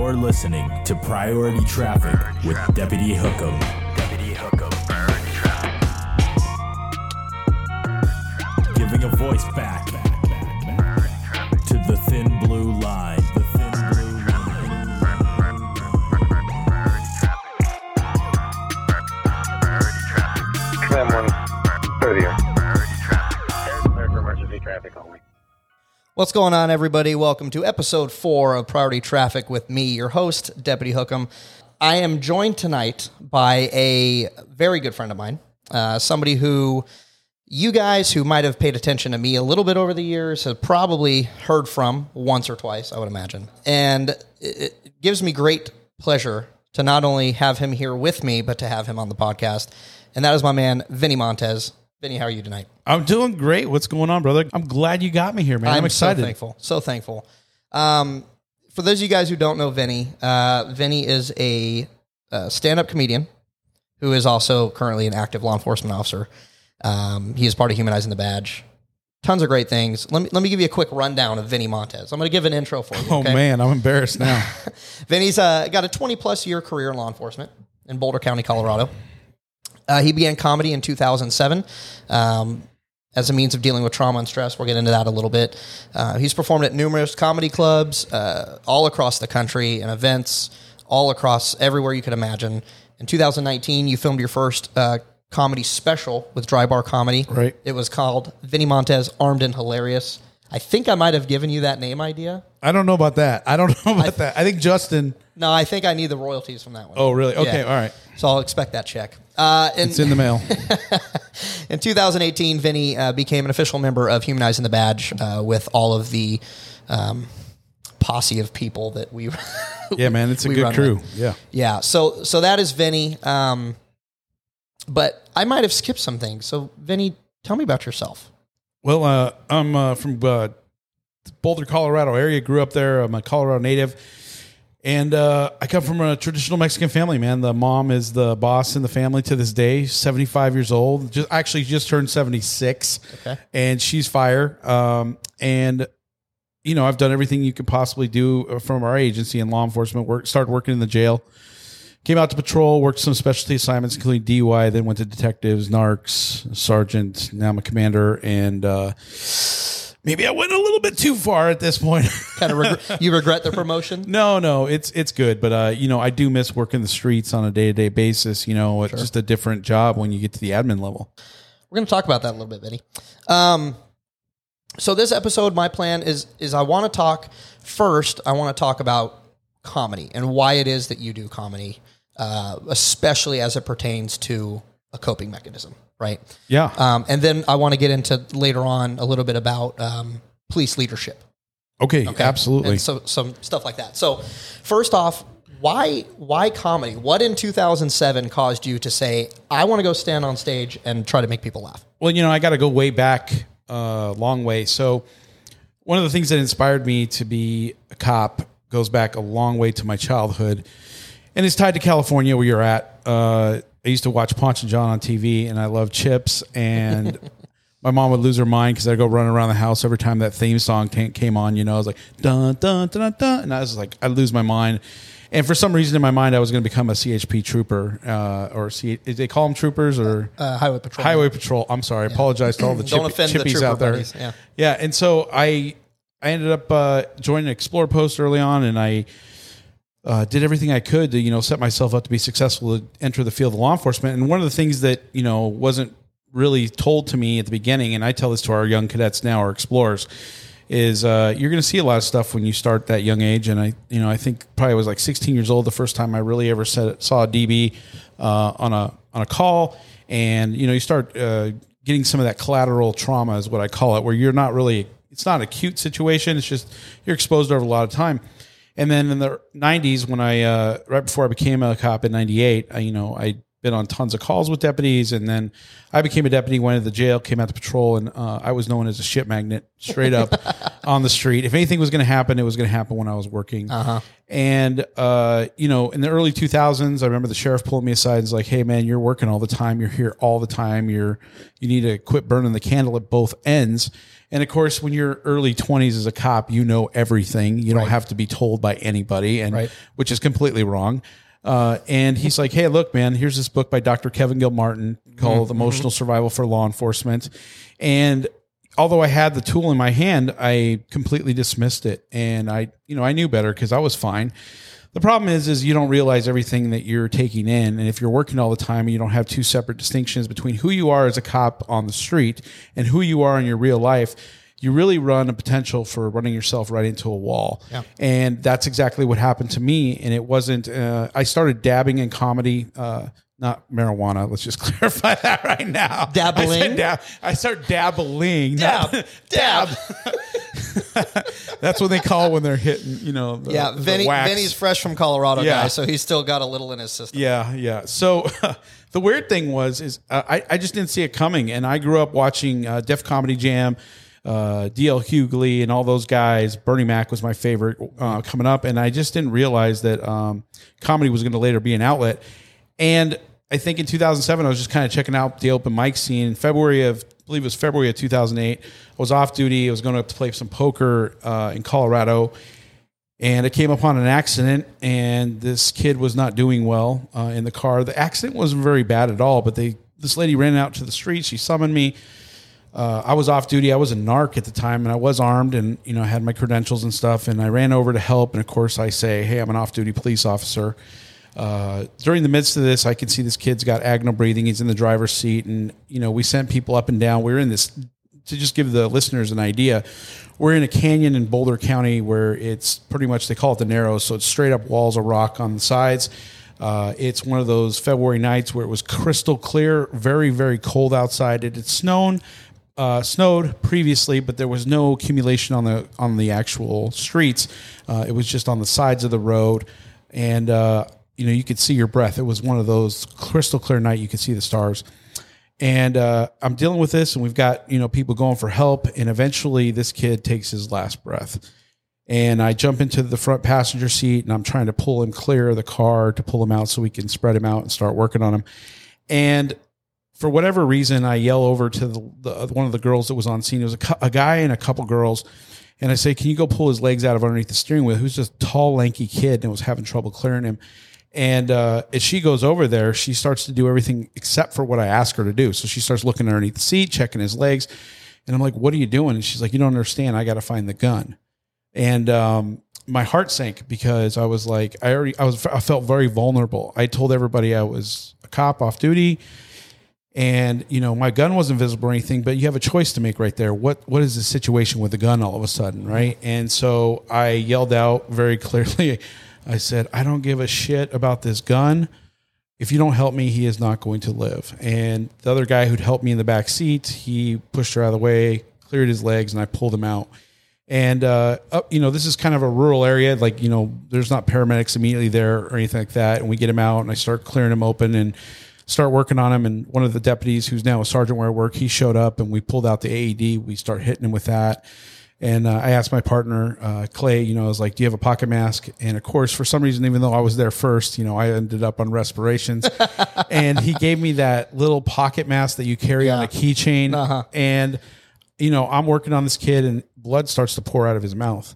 You're listening to Priority Traffic with Deputy Hook'em. Deputy. Giving a voice back to the thin blue line. The thin blue line. Tram 130. What's going on, everybody? Welcome to episode four of Priority Traffic with me, your host, Deputy Hook'em. I am joined tonight by a very good friend of mine, uh, somebody who you guys who might have paid attention to me a little bit over the years have probably heard from once or twice, I would imagine. And it, it gives me great pleasure to not only have him here with me, but to have him on the podcast. And that is my man, Vinnie Montez. Vinnie, how are you tonight? I'm doing great. What's going on, brother? I'm glad you got me here, man. I'm, excited. So thankful. So thankful. Um, for those of you guys who don't know Vinnie, uh, Vinnie is a, uh stand-up comedian who is also currently an active law enforcement officer. Um, he is part of Humanizing the Badge. Tons of great things. Let me let me give you a quick rundown of Vinnie Montez. I'm going to give an intro for you. Oh okay? man, I'm embarrassed now. Vinnie's uh, got a 20 plus year career in law enforcement in Boulder County, Colorado. Uh, he began comedy in 2007 um, as a means of dealing with trauma and stress. We'll get into that a little bit. Uh, he's performed at numerous comedy clubs uh, all across the country and events all across everywhere you could imagine. In 2019, you filmed your first uh, comedy special with Dry Bar Comedy. Right. It was called Vinnie Montez Armed and Hilarious. I think I might have given you that name idea. I don't know about that. I don't know about that. I think Justin. No, I think I need the royalties from that one. Oh, really? Okay, Yeah. all right. So I'll expect that check. Uh, in, It's in the mail. in 2018, Vinnie uh, became an official member of Humanizing the Badge uh, with all of the um, posse of people that we. Yeah, man. It's a good crew. with. Yeah. Yeah, so so that is Vinnie. Um, but I might have skipped some things. So Vinnie, tell me about yourself. Well, uh, I'm uh, from uh, Boulder, Colorado area. Grew up there. I'm a Colorado native. And uh, I come from a traditional Mexican family, man. The mom is the boss in the family to this day. Seventy five years old. Just actually just turned seventy six. Okay. And she's fire. Um, and you know, I've done everything you could possibly do uh, from our agency in law enforcement. Work started working in the jail. Came out to patrol, worked some specialty assignments, including DUI. Then went to detectives, narcs, sergeant. Now I'm a commander, and uh, maybe I went a little bit too far at this point. Kind of regret, you regret the promotion? No, no, it's it's good, but uh, you know, I do miss working the streets on a day to day basis. You know, it's just a different job when you get to the admin level. We're going to talk about that a little bit, Vinnie. Um, so this episode, my plan is is I want to talk first. I want to talk about comedy and why it is that you do comedy, uh, especially as it pertains to a coping mechanism, right? Yeah, Um, and then I want to get into later on a little bit about um, police leadership. okay, Okay? absolutely. And so some stuff like that. So first off, why why comedy? What in 2007 caused you to say I want to go stand on stage and try to make people laugh? Well, you know, I got to go way back, a uh, long way. So, one of the things that inspired me to be a cop goes back a long way to my childhood, and it's tied to California, where you're at. Uh, I used to watch Ponch and John on TV, and I love CHiPs. And my mom would lose her mind because I'd go running around the house every time that theme song came, came on. You know, I was like dun dun dun dun, dun and I was like, I'd lose my mind. And for some reason in my mind, I was going to become a CHP trooper, uh, or C- they call them troopers or Uh, highway patrol. Highway Patrol. I'm sorry. I apologize to all the chip- offend the chippies out there. buddies, yeah. yeah. And so I I ended up uh, joining Explore Post early on, and I uh, did everything I could to you know set myself up to be successful to enter the field of law enforcement. And one of the things that you know wasn't really told to me at the beginning, and I tell this to our young cadets now, our explorers, is uh, you're going to see a lot of stuff when you start that young age. And I, you know, I think probably I was like 16 years old the first time I really ever said, saw a DB uh, on a on a call, and you know, you start uh, getting some of that collateral trauma, is what I call it, where you're not really, it's not an acute situation. It's just you're exposed over a lot of time. And then in the 90s, when I, uh, right before I became a cop in 98, I, you know, I'd been on tons of calls with deputies, and then I became a deputy, went to the jail, came out to patrol, and uh, I was known as a shit magnet, straight up on the street. If anything was going to happen, it was going to happen when I was working. Uh-huh. And uh, you know, in the early 2000s, I remember the sheriff pulling me aside and was like, "Hey, man, you're working all the time. You're here all the time. You're you need to quit burning the candle at both ends." And of course, when you're early 20s as a cop, you know everything. You don't have to be told by anybody, and Right. which is completely wrong. Uh, and he's like, "Hey, look, man, here's this book by Dr. Kevin Gilmartin called Mm-hmm. "Emotional Survival for Law Enforcement." And although I had the tool in my hand, I completely dismissed it, and I, you know, I knew better because I was fine. The problem is, is you don't realize everything that you're taking in, and if you're working all the time, and you don't have two separate distinctions between who you are as a cop on the street and who you are in your real life. You really run a potential for running yourself right into a wall, Yeah. and that's exactly what happened to me. And it wasn't. Uh, I started dabbing in comedy, uh, not marijuana. Let's just clarify that right now. Dabbling? I, dab, I start dabbling. not- Dab. Dab. That's what they call when they're hitting. You know. The, Yeah, Vinnie. Vinnie's fresh from Colorado, Yeah. guy, so he's still got a little in his system. Yeah, yeah. So the weird thing was is uh, I I just didn't see it coming, and I grew up watching uh, Def Comedy Jam, uh, DL Hughley, and all those guys. Bernie Mac was my favorite uh, coming up, and I just didn't realize that um, comedy was going to later be an outlet. And I think in 2007, I was just kind of checking out the open mic scene. In February of, believe it was February of 2008, I was off duty. I was going to play some poker uh, in Colorado and I came upon an accident, and this kid was not doing well uh, in the car. The accident wasn't very bad at all, but they this lady ran out to the street. She summoned me. Uh, I was off duty. I was a narc at the time, and I was armed, and you know had my credentials and stuff. And I ran over to help, and of course I say, "Hey, I'm an off-duty police officer." Uh, during the midst of this, I can see this kid's got agonal breathing. He's in the driver's seat, and you know we sent people up and down. We were in this to just give the listeners an idea. We're in a canyon in Boulder County where it's pretty much they call it the Narrows, so it's straight up walls of rock on the sides. Uh, it's one of those February nights where it was crystal clear, very very cold outside. It had snowed, uh, snowed previously, but there was no accumulation on the on the actual streets. Uh, it was just on the sides of the road, and uh, you know you could see your breath. It was one of those crystal clear night. You could see the stars and uh, I'm dealing with this, and we've got you know people going for help, and eventually this kid takes his last breath, and I jump into the front passenger seat, and I'm trying to pull him clear of the car to pull him out so we can spread him out and start working on him, and for whatever reason, I yell over to the, the one of the girls that was on scene. It was a, a guy and a couple girls. And I say, "Can you go pull his legs out of underneath the steering wheel?" Who's this tall, lanky kid and was having trouble clearing him. And uh, as she goes over there, she starts to do everything except for what I ask her to do. So she starts looking underneath the seat, checking his legs, and I'm like, "What are you doing?" And she's like, "You don't understand. I got to find the gun." And um, my heart sank because I was like, I already, I was, I felt very vulnerable. I told everybody I was a cop off duty, and you know my gun wasn't visible or anything. But you have a choice to make right there. What, what is the situation with the gun all of a sudden, right? And so I yelled out very clearly. I said, I don't give a shit about this gun. If you don't help me, he is not going to live. And the other guy who'd helped me in the back seat, he pushed her out of the way, cleared his legs, and I pulled him out. And uh, up, you know, this is kind of a rural area. Like, you know, there's not paramedics immediately there or anything like that. And we get him out, and I start clearing him open and start working on him. And one of the deputies, who's now a sergeant where I work, he showed up, and we pulled out the AED. We start hitting him with that. And uh, I asked my partner, uh, Clay, you know, I was like, do you have a pocket mask? And of course, for some reason, even though I was there first, you know, I ended up on respirations. and he gave me that little pocket mask that you carry on a keychain. Uh-huh. And, you know, I'm working on this kid and blood starts to pour out of his mouth.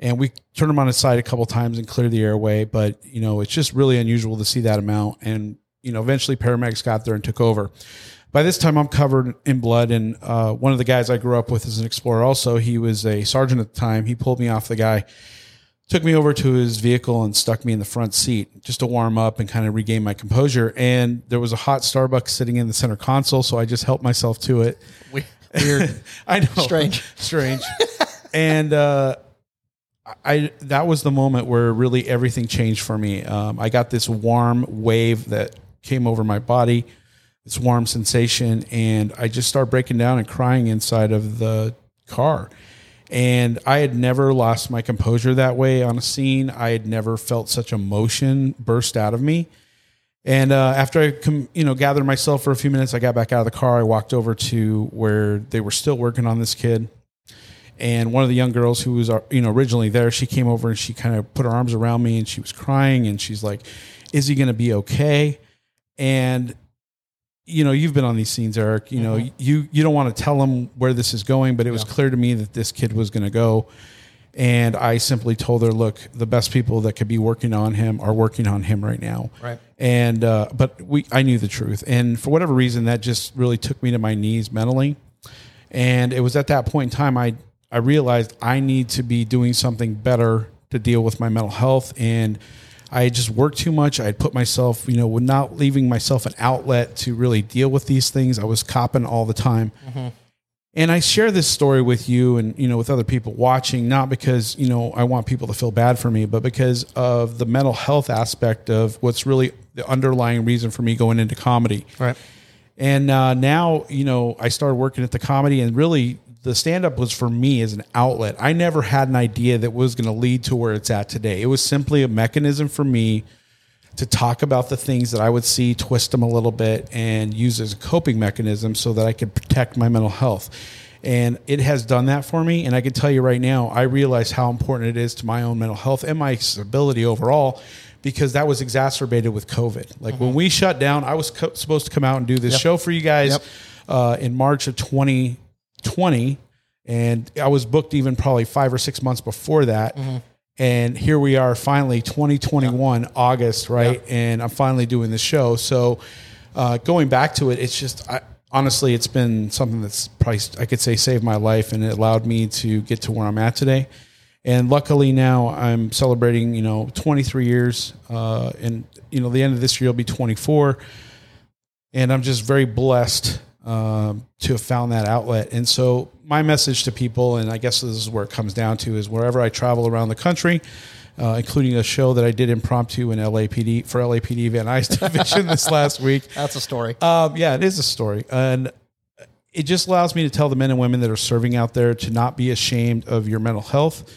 And we turn him on his side a couple times and clear the airway. But, you know, it's just really unusual to see that amount. And, you know, eventually paramedics got there and took over by this time I'm covered in blood. And uh, one of the guys I grew up with is an explorer, also, he was a sergeant at the time. He pulled me off the guy, took me over to his vehicle, and stuck me in the front seat just to warm up and kind of regain my composure. And there was a hot Starbucks sitting in the center console, so I just helped myself to it. Weird. I know, Strange. strange. and uh, I that was the moment where really everything changed for me. Um, I got this warm wave that came over my body, this warm sensation, and I just started breaking down and crying inside of the car. And I had never lost my composure that way on a scene. I had never felt such emotion burst out of me. And uh, after I, com- you know, gathered myself for a few minutes, I got back out of the car. I walked over to where they were still working on this kid, and one of the young girls who was, uh, you know, originally there, she came over and she kind of put her arms around me and she was crying and she's like, "Is he going to be okay?" And you know, you've been on these scenes, Eric. You know, you you don't want to tell them where this is going, but it was clear to me that this kid was going to go. And I simply told her, look, the best people that could be working on him are working on him right now. Right. And uh, but we, I knew the truth, and for whatever reason, that just really took me to my knees mentally. And it was at that point in time I I realized I need to be doing something better to deal with my mental health and I had just worked too much. I had put myself, you know, with not leaving myself an outlet to really deal with these things. I was copping all the time. And I share this story with you and, you know, with other people watching, not because, you know, I want people to feel bad for me, but because of the mental health aspect of what's really the underlying reason for me going into comedy. Right. And uh, now, you know, I started working at the comedy, and really the stand up was for me as an outlet. I never had an idea that was going to lead to where it's at today. It was simply a mechanism for me to talk about the things that I would see, twist them a little bit, and use as a coping mechanism so that I could protect my mental health. And it has done that for me. And I can tell you right now, I realize how important it is to my own mental health and my stability overall because that was exacerbated with COVID. Like when we shut down, I was co- supposed to come out and do this show for you guys Yep. uh, in March of 2020. And I was booked even probably five or six months before that. And here we are finally 2021 August, right? And I'm finally doing the show. So uh, going back to it, it's just, I, honestly, it's been something that's probably, I could say, saved my life and it allowed me to get to where I'm at today. And luckily now I'm celebrating, you know, 23 years. Uh, and, you know, the end of this year I'll be 24 and I'm just very blessed um, to have found that outlet. And so, my message to people, and I guess this is where it comes down to, is wherever I travel around the country, uh, including a show that I did impromptu in LAPD for LAPD Van Nuys Division this last week. That's a story. Um, yeah, it is a story, and it just allows me to tell the men and women that are serving out there to not be ashamed of your mental health.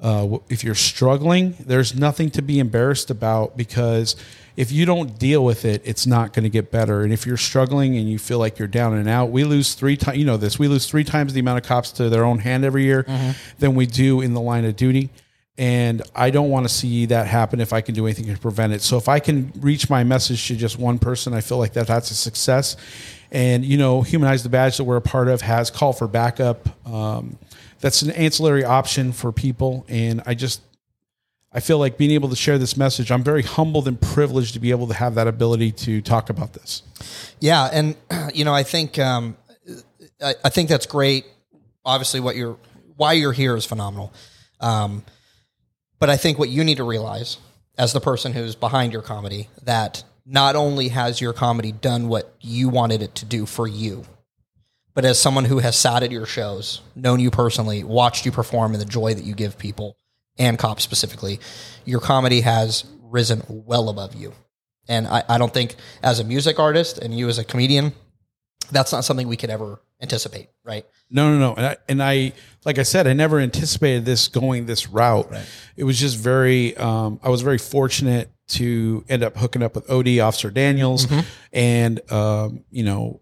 Uh, if you're struggling, there's nothing to be embarrassed about because if you don't deal with it, it's not going to get better. And if you're struggling and you feel like you're down and out, we lose three times. You know this. We lose three times the amount of cops to their own hand every year than we do in the line of duty. And I don't want to see that happen if I can do anything to prevent it. So if I can reach my message to just one person, I feel like that that's a success. And you know, humanize the badge that we're a part of has call for backup. Um, that's an ancillary option for people, and I just I feel like being able to share this message. I'm very humbled and privileged to be able to have that ability to talk about this. Yeah, and you know, I think um, I, I think that's great. Obviously, what you're why you're here is phenomenal. Um, but I think what you need to realize as the person who's behind your comedy that not only has your comedy done what you wanted it to do for you, but as someone who has sat at your shows, known you personally, watched you perform, and the joy that you give people and cops specifically, your comedy has risen well above you. And I, I don't think as a music artist and you as a comedian, that's not something we could ever anticipate, right? No, no, no. And I, and I, like I said, I never anticipated this going this route. It was just very, um, I was very fortunate to end up hooking up with OD Officer Daniels and, um, you know,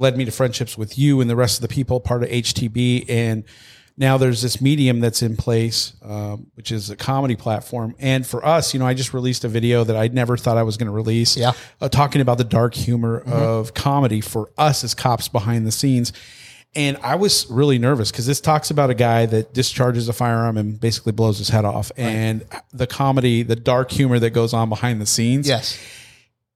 led me to friendships with you and the rest of the people part of HTB. And now there's this medium that's in place, um, which is a comedy platform. And for us, you know, I just released a video that I never thought I was going to release. Yeah. Uh, talking about the dark humor of comedy for us as cops behind the scenes. And I was really nervous because this talks about a guy that discharges a firearm and basically blows his head off, and the comedy, the dark humor that goes on behind the scenes. Yes.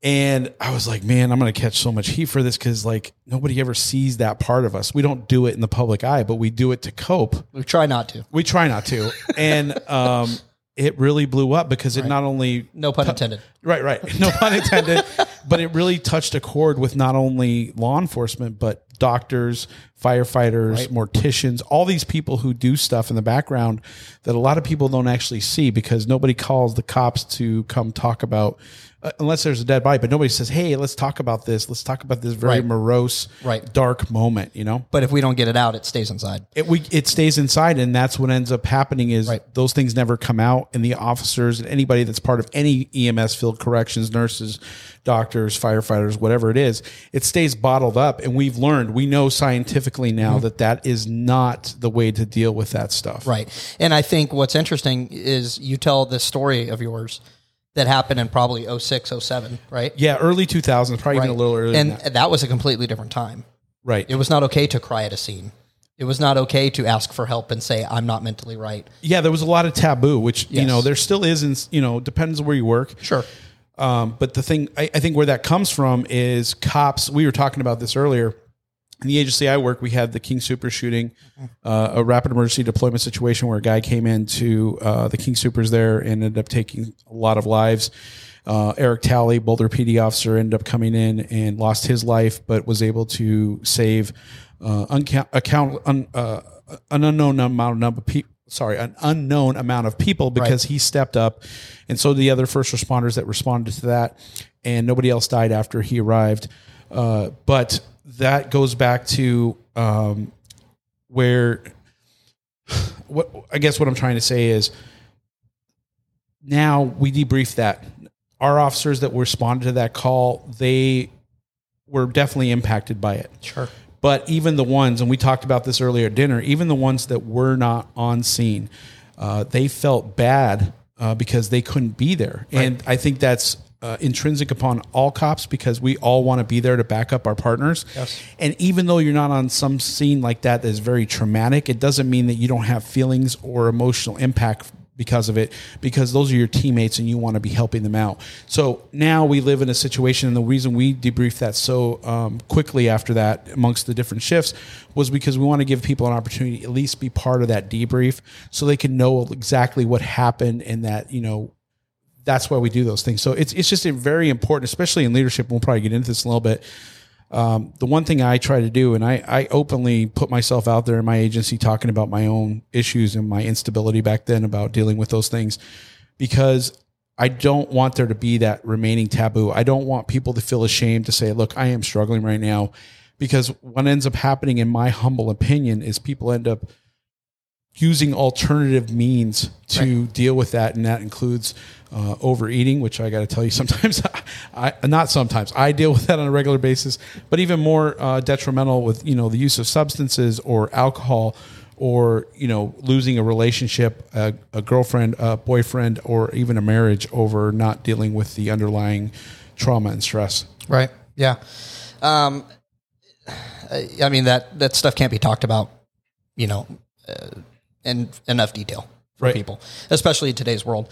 And I was like, man, I'm going to catch so much heat for this because like nobody ever sees that part of us. We don't do it in the public eye, but we do it to cope. We try not to. We try not to. and um, it really blew up because it not only No pun intended. Right, right. No pun intended. but it really touched a chord with not only law enforcement, but doctors, firefighters, morticians, all these people who do stuff in the background that a lot of people don't actually see because nobody calls the cops to come talk about, uh, unless there's a dead body, but nobody says, hey, let's talk about this. Let's talk about this very Right. morose, Right. dark moment, you know? But if we don't get it out, it stays inside. it we it stays inside and that's what ends up happening is Right. those things never come out and the officers and anybody that's part of any EMS field corrections nurses doctors firefighters whatever it is it stays bottled up and we've learned we know scientifically now that that is not the way to deal with that stuff Right. And I think what's interesting is you tell this story of yours that happened in probably 06, 07, right? Yeah, early 2000s, probably even a little earlier. And that. that was a completely different time. right. It was not okay to cry at a scene. It was not okay to ask for help and say, I'm not mentally right. yeah, there was a lot of taboo, which you know there still is. In, you know, depends on where you work. Sure. Um, but the thing I, I think where that comes from is cops. We were talking about this earlier. In the agency I work, we had the King Sooper shooting, uh, a rapid emergency deployment situation where a guy came into uh, the King Soopers there and ended up taking a lot of lives. Uh, Eric Talley, Boulder PD officer, ended up coming in and lost his life, but was able to save uh, uncount, account, un, uh, an unknown amount of number people. Sorry, an unknown amount of people because he stepped up, and so did the other first responders that responded to that, and nobody else died after he arrived. Uh, but that goes back to um, where what I guess what I'm trying to say is now we debrief that. Our officers that responded to that call they were definitely impacted by it. Sure. but even the ones and we talked about this earlier at dinner even the ones that were not on scene uh, they felt bad uh, because they couldn't be there. And i think that's uh, intrinsic upon all cops because we all want to be there to back up our partners Yes. and even though you're not on some scene like that that is very traumatic it doesn't mean that you don't have feelings or emotional impact because of it because those are your teammates and you want to be helping them out so now we live in a situation and the reason we debriefed that so um, quickly after that amongst the different shifts was because we want to give people an opportunity to at least be part of that debrief so they can know exactly what happened and that you know that's why we do those things. So it's it's just a very important, especially in leadership. We'll probably get into this in a little bit. Um, the one thing I try to do, and I, I openly put myself out there in my agency talking about my own issues and my instability back then about dealing with those things, because I don't want there to be that remaining taboo. I don't want people to feel ashamed to say, "Look, I am struggling right now," because what ends up happening, in my humble opinion, is people end up using alternative means to deal with that, and that includes uh, overeating, which I got to tell you, sometimes I not sometimes I deal with that on a regular basis, but even more uh, detrimental with you know the use of substances or alcohol, or you know losing a relationship, a, a girlfriend, a boyfriend, or even a marriage over not dealing with the underlying trauma and stress. Right. Yeah. Um, I mean that that stuff can't be talked about, you know, uh, in enough detail for Right. people, especially in today's world.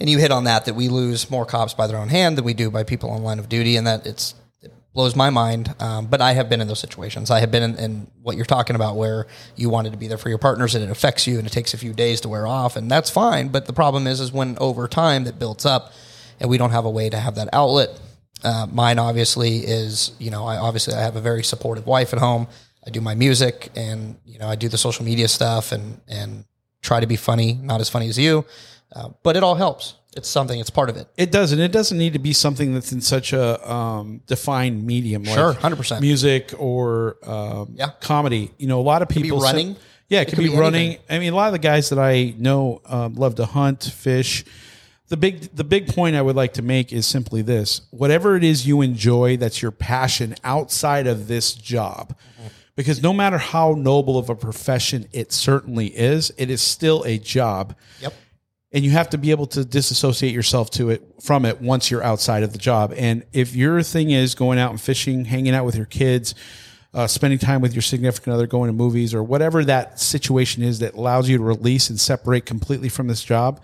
And you hit on that that we lose more cops by their own hand than we do by people on line of duty, and that it's it blows my mind. Um, but I have been in those situations. I have been in, in what you're talking about, where you wanted to be there for your partners, and it affects you, and it takes a few days to wear off, and that's fine. But the problem is, is when over time that builds up, and we don't have a way to have that outlet. Uh, mine obviously is, you know, I obviously I have a very supportive wife at home. I do my music and you know I do the social media stuff and and try to be funny, not as funny as you, uh, but it all helps. It's something. It's part of it. It does, and it doesn't need to be something that's in such a um, defined medium, like Sure, 100%. music or um, Yeah. comedy. You know, a lot of people say- running. yeah, it, It could, could be, be running. anything. I mean, a lot of the guys that I know um, love to hunt, fish. The big, the big point I would like to make is simply this: whatever it is you enjoy, that's your passion outside of this job. Because no matter how noble of a profession it certainly is, it is still a job Yep. And you have to be able to disassociate yourself to it from it once you're outside of the job. And if your thing is going out and fishing, hanging out with your kids, uh, spending time with your significant other, going to movies, or whatever that situation is that allows you to release and separate completely from this job,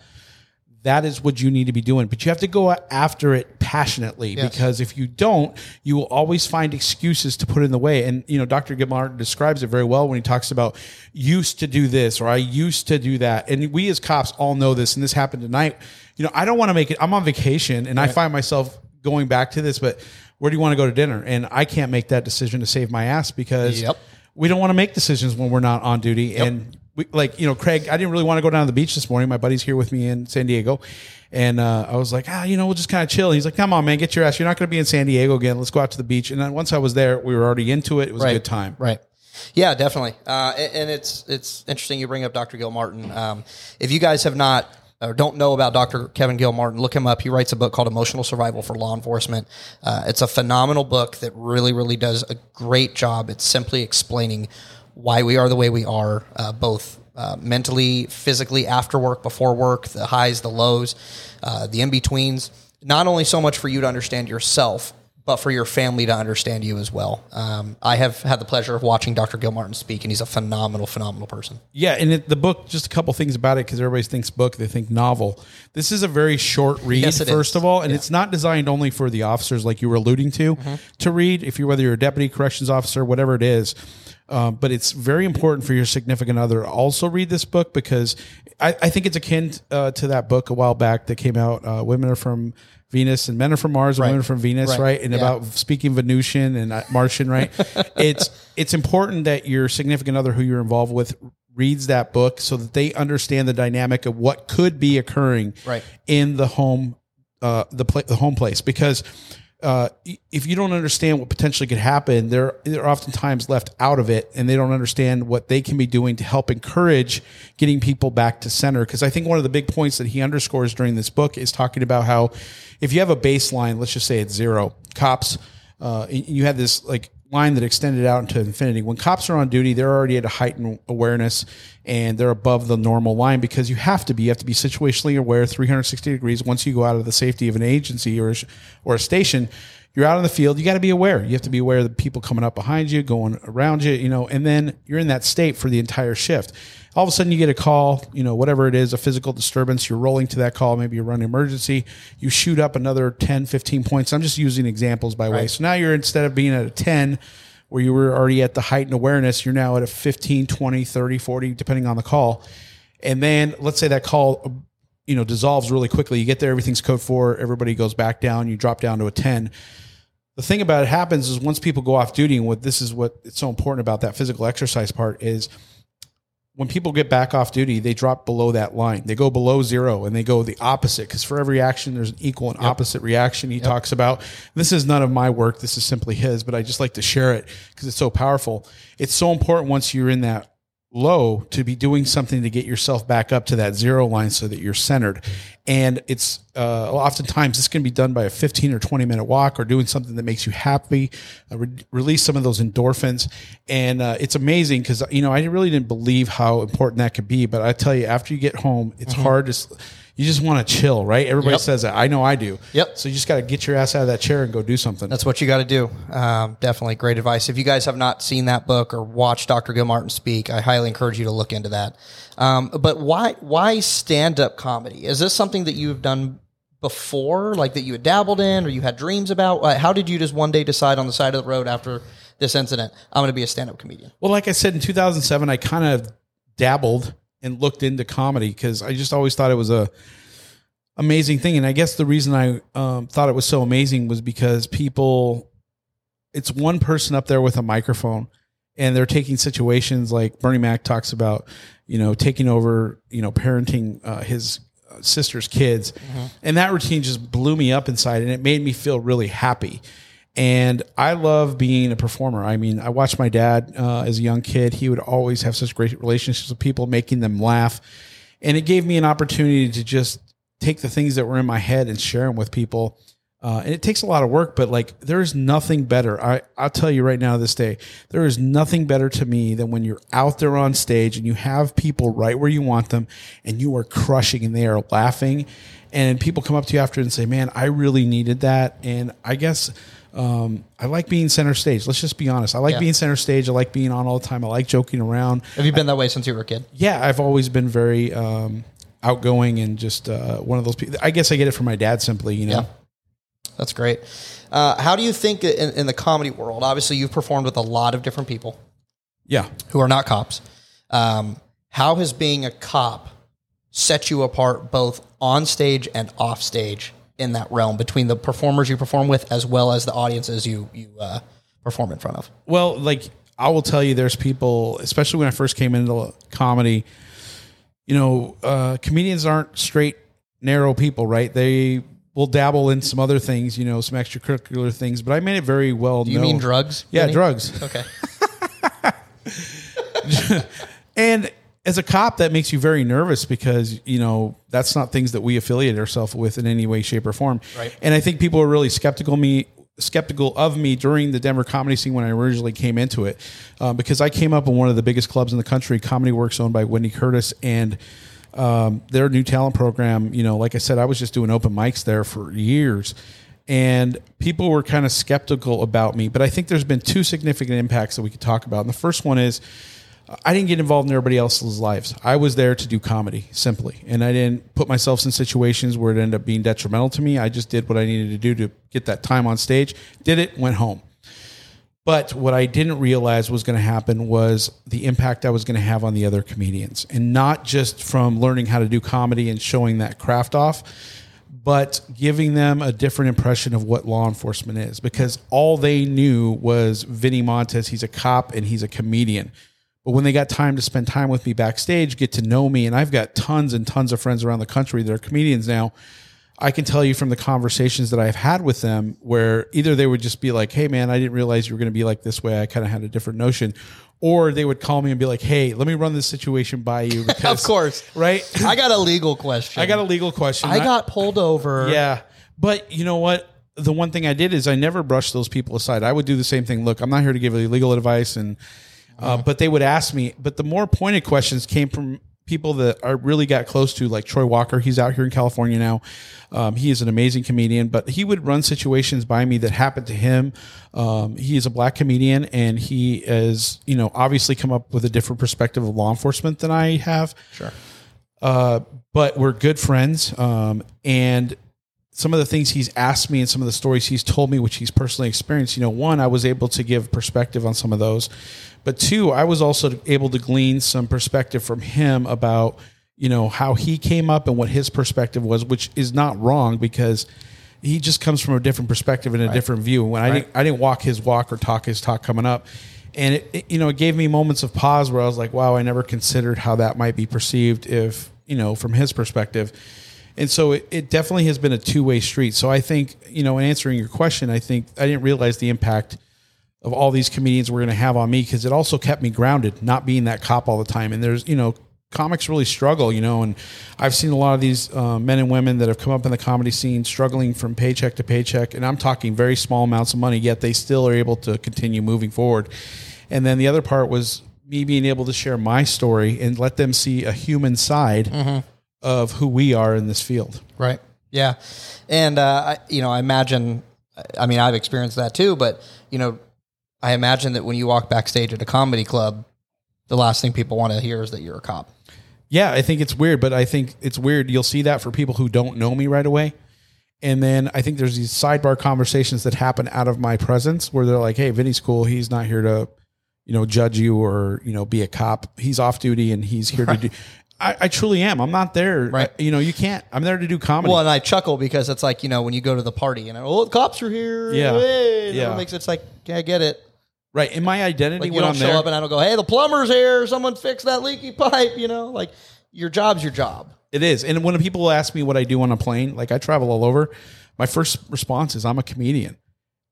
that is what you need to be doing. But you have to go after it passionately Yes. because if you don't, you will always find excuses to put in the way. And you know, Dr. Gilmartin describes it very well when he talks about used to do this or I used to do that. And we as cops all know this, and this happened tonight. You know, I don't want to make it. I'm on vacation, and I find myself going back to this, but. Where do you want to go to dinner? And I can't make that decision to save my ass because Yep. we don't want to make decisions when we're not on duty. And we, like, you know, Craig, I didn't really want to go down to the beach this morning. My buddy's here with me in San Diego. And uh, I was like, ah, you know, we'll just kind of chill. He's like, come on, man, get your ass. You're not going to be in San Diego again. Let's go out to the beach. And then once I was there, we were already into it. It was a good time. Right. Yeah, definitely. Uh, and, and it's it's interesting you bring up Dr. Gilmartin. Um, if you guys have not or don't know about Dr. Kevin Gilmartin, look him up. He writes a book called Emotional Survival for Law Enforcement. Uh, it's a phenomenal book that really, really does a great job. It's simply explaining why we are the way we are, uh, both uh, mentally, physically, after work, before work, the highs, the lows, uh, the in betweens. Not only so much for you to understand yourself, but for your family to understand you as well. Um, I have had the pleasure of watching Dr. Gilmartin speak, and he's a phenomenal, phenomenal person. Yeah, and it, the book, just a couple things about it, because everybody thinks book, they think novel. This is a very short read, Yes, first is. of all, and it's not designed only for the officers, like you were alluding to, Mm-hmm. to read. If you whether you're a deputy corrections officer, whatever it is, um, but it's very important for your significant other to also read this book because I, I think it's akin uh, to that book a while back that came out. Uh, Women are from Venus and men are from Mars, and women are from Venus, Right. right? And Yeah. about speaking Venusian and uh, Martian, right? it's it's important that your significant other who you're involved with reads that book so that they understand the dynamic of what could be occurring Right. in the home uh, the pla- the home place because uh, if you don't understand what potentially could happen, they're they're oftentimes left out of it, and they don't understand what they can be doing to help encourage getting people back to center. Because I think one of the big points that he underscores during this book is talking about how if you have a baseline, let's just say it's zero, cops, uh, you have this like line that extended out into infinity. When cops are on duty, they're already at a heightened awareness and they're above the normal line because you have to be. You have to be situationally aware 360 degrees once you go out of the safety of an agency or, or a station. You're out in the field. You got to be aware. You have to be aware of the people coming up behind you, going around you, you know, and then you're in that state for the entire shift. All of a sudden, you get a call, you know, whatever it is, a physical disturbance. You're rolling to that call. Maybe you're running emergency. You shoot up another 10, 15 points. I'm just using examples by way. So now you're instead of being at a 10, where you were already at the height and awareness, you're now at a 15, 20, 30, 40, depending on the call. And then let's say that call, you know, dissolves really quickly. You get there, everything's code four, everybody goes back down, you drop down to a 10. The thing about it happens is once people go off duty, and what this is what it's so important about that physical exercise part is when people get back off duty, they drop below that line. They go below zero and they go the opposite because for every action, there's an equal and opposite reaction. He talks about this is none of my work. This is simply his, but I just like to share it because it's so powerful. It's so important once you're in that low to be doing something to get yourself back up to that zero line so that you're centered. And it's uh, oftentimes this can be done by a 15 or 20 minute walk or doing something that makes you happy, uh, re- release some of those endorphins. And uh, it's amazing because, you know, I really didn't believe how important that could be. But I tell you, after you get home, it's hard to, you just want to chill, right? Everybody Yep. says that. I know I do. Yep. So you just got to get your ass out of that chair and go do something. That's what you got to do. Um, definitely great advice. If you guys have not seen that book or watched Dr. Gilmartin speak, I highly encourage you to look into that. Um, but why why stand up comedy? Is this something that you've done before, like that you had dabbled in or you had dreams about? Uh, How did you just one day decide on the side of the road after this incident, I'm going to be a stand up comedian? Well, like I said in 2007, I kind of dabbled and looked into comedy because I just always thought it was a amazing thing. And I guess the reason I um, thought it was so amazing was because people, it's one person up there with a microphone, and they're taking situations like Bernie Mac talks about, you know, taking over, you know, parenting uh, his uh, sister's kids, and that routine just blew me up inside, and it made me feel really happy. And I love being a performer. I mean, I watched my dad uh, as a young kid. He would always have such great relationships with people, making them laugh. And it gave me an opportunity to just take the things that were in my head and share them with people. Uh, and it takes a lot of work, but like there's nothing better. I, I'll tell you right now, this day, there is nothing better to me than when you're out there on stage and you have people right where you want them and you are crushing and they are laughing. And people come up to you after and say, man, I really needed that. And I guess um, I like being center stage. Let's just be honest. I like Yeah. being center stage. I like being on all the time. I like joking around. Have you been that way since you were a kid? Yeah, I've always been very um, outgoing and just uh, one of those people. I guess I get it from my dad simply, you know. Yeah. That's great. Uh, how do you think in, in the comedy world? Obviously, you've performed with a lot of different people Yeah. who are not cops. Um, how has being a cop set you apart both on stage and off stage in that realm between the performers you perform with as well as the audiences you you uh, perform in front of? Well, like I will tell you, there's people, especially when I first came into comedy. You know, uh, comedians aren't straight, narrow people, right? They will dabble in some other things, you know, some extracurricular things. But I made it very well. Do you mean drugs? Yeah, drugs. Okay. And as a cop, that makes you very nervous because you know that's not things that we affiliate ourselves with in any way, shape, or form. Right. And I think people are really skeptical of me, skeptical of me during the Denver comedy scene when I originally came into it, uh, because I came up in one of the biggest clubs in the country, Comedy Works, owned by Wende Curtis, and um, their new talent program. You know, like I said, I was just doing open mics there for years, and people were kind of skeptical about me. But I think there's been two significant impacts that we could talk about. And the first one is I didn't get involved in everybody else's lives. I was there to do comedy simply, and I didn't put myself in situations where it ended up being detrimental to me. I just did what I needed to do to get that time on stage. Did it, went home. But what I didn't realize was going to happen was the impact I was going to have on the other comedians, and not just from learning how to do comedy and showing that craft off, but giving them a different impression of what law enforcement is because all they knew was Vinnie Montez. He's a cop and he's a comedian. But when they got time to spend time with me backstage, get to know me, and I've got tons and tons of friends around the country that are comedians now. I can tell you from the conversations that I've had with them where either they would just be like, Hey man, I didn't realize you were going to be like this way. I kind of had a different notion. Or they would call me and be like, Hey, let me run this situation by you. Because, Of course. Right. I got a legal question. I got a legal question. I got pulled over. yeah. But you know what? The one thing I did is I never brushed those people aside. I would do the same thing. Look, I'm not here to give you legal advice, and uh, but they would ask me. But the more pointed questions came from people that I really got close to, like Troy Walker. He's out here in California now. Um, he is an amazing comedian, but he would run situations by me that happened to him. Um, he is a black comedian, and he is, you know, obviously come up with a different perspective of law enforcement than I have. Sure. Uh, but we're good friends. Um, and some of the things he's asked me and some of the stories he's told me, which he's personally experienced, you know, one, I was able to give perspective on some of those. But two, I was also able to glean some perspective from him about, you know, how he came up and what his perspective was, which is not wrong because he just comes from a different perspective and a different view. When I didn't, I didn't walk his walk or talk his talk coming up, and it, it, you know, it gave me moments of pause where I was like, wow, I never considered how that might be perceived if you know from his perspective. And so it, it definitely has been a two way street. So I think, you know, in answering your question, I think I didn't realize the impact of all these comedians were going to have on me because it also kept me grounded, not being that cop all the time. And there's, you know, comics really struggle, you know, and I've seen a lot of these uh, men and women that have come up in the comedy scene struggling from paycheck to paycheck. And I'm talking very small amounts of money, yet they still are able to continue moving forward. And then the other part was me being able to share my story and let them see a human side of who we are in this field. Right. Yeah. And, uh, I, you know, I imagine, I mean, I've experienced that too, but, you know, I imagine that when you walk backstage at a comedy club, the last thing people want to hear is that you're a cop. Yeah, I think it's weird, but I think it's weird. You'll see that for people who don't know me right away. And then I think there's these sidebar conversations that happen out of my presence where they're like, hey, Vinnie's cool. He's not here to, you know, judge you or, you know, be a cop. He's off duty and he's here to do. I, I truly am. I'm not there. Right. I- you know, you can't. I'm there to do comedy. Well, and I chuckle because it's like, you know, when you go to the party and, oh, the cops are here. Yeah. Hey, Yeah. It makes it's like, yeah, I get it. Right. In my identity, Like you when don't I'm show there, up and I don't go, hey, the plumber's here. Someone fix that leaky pipe. You know, like your job's your job. It is. And when people ask me what I do on a plane, like I travel all over, my first response is I'm a comedian.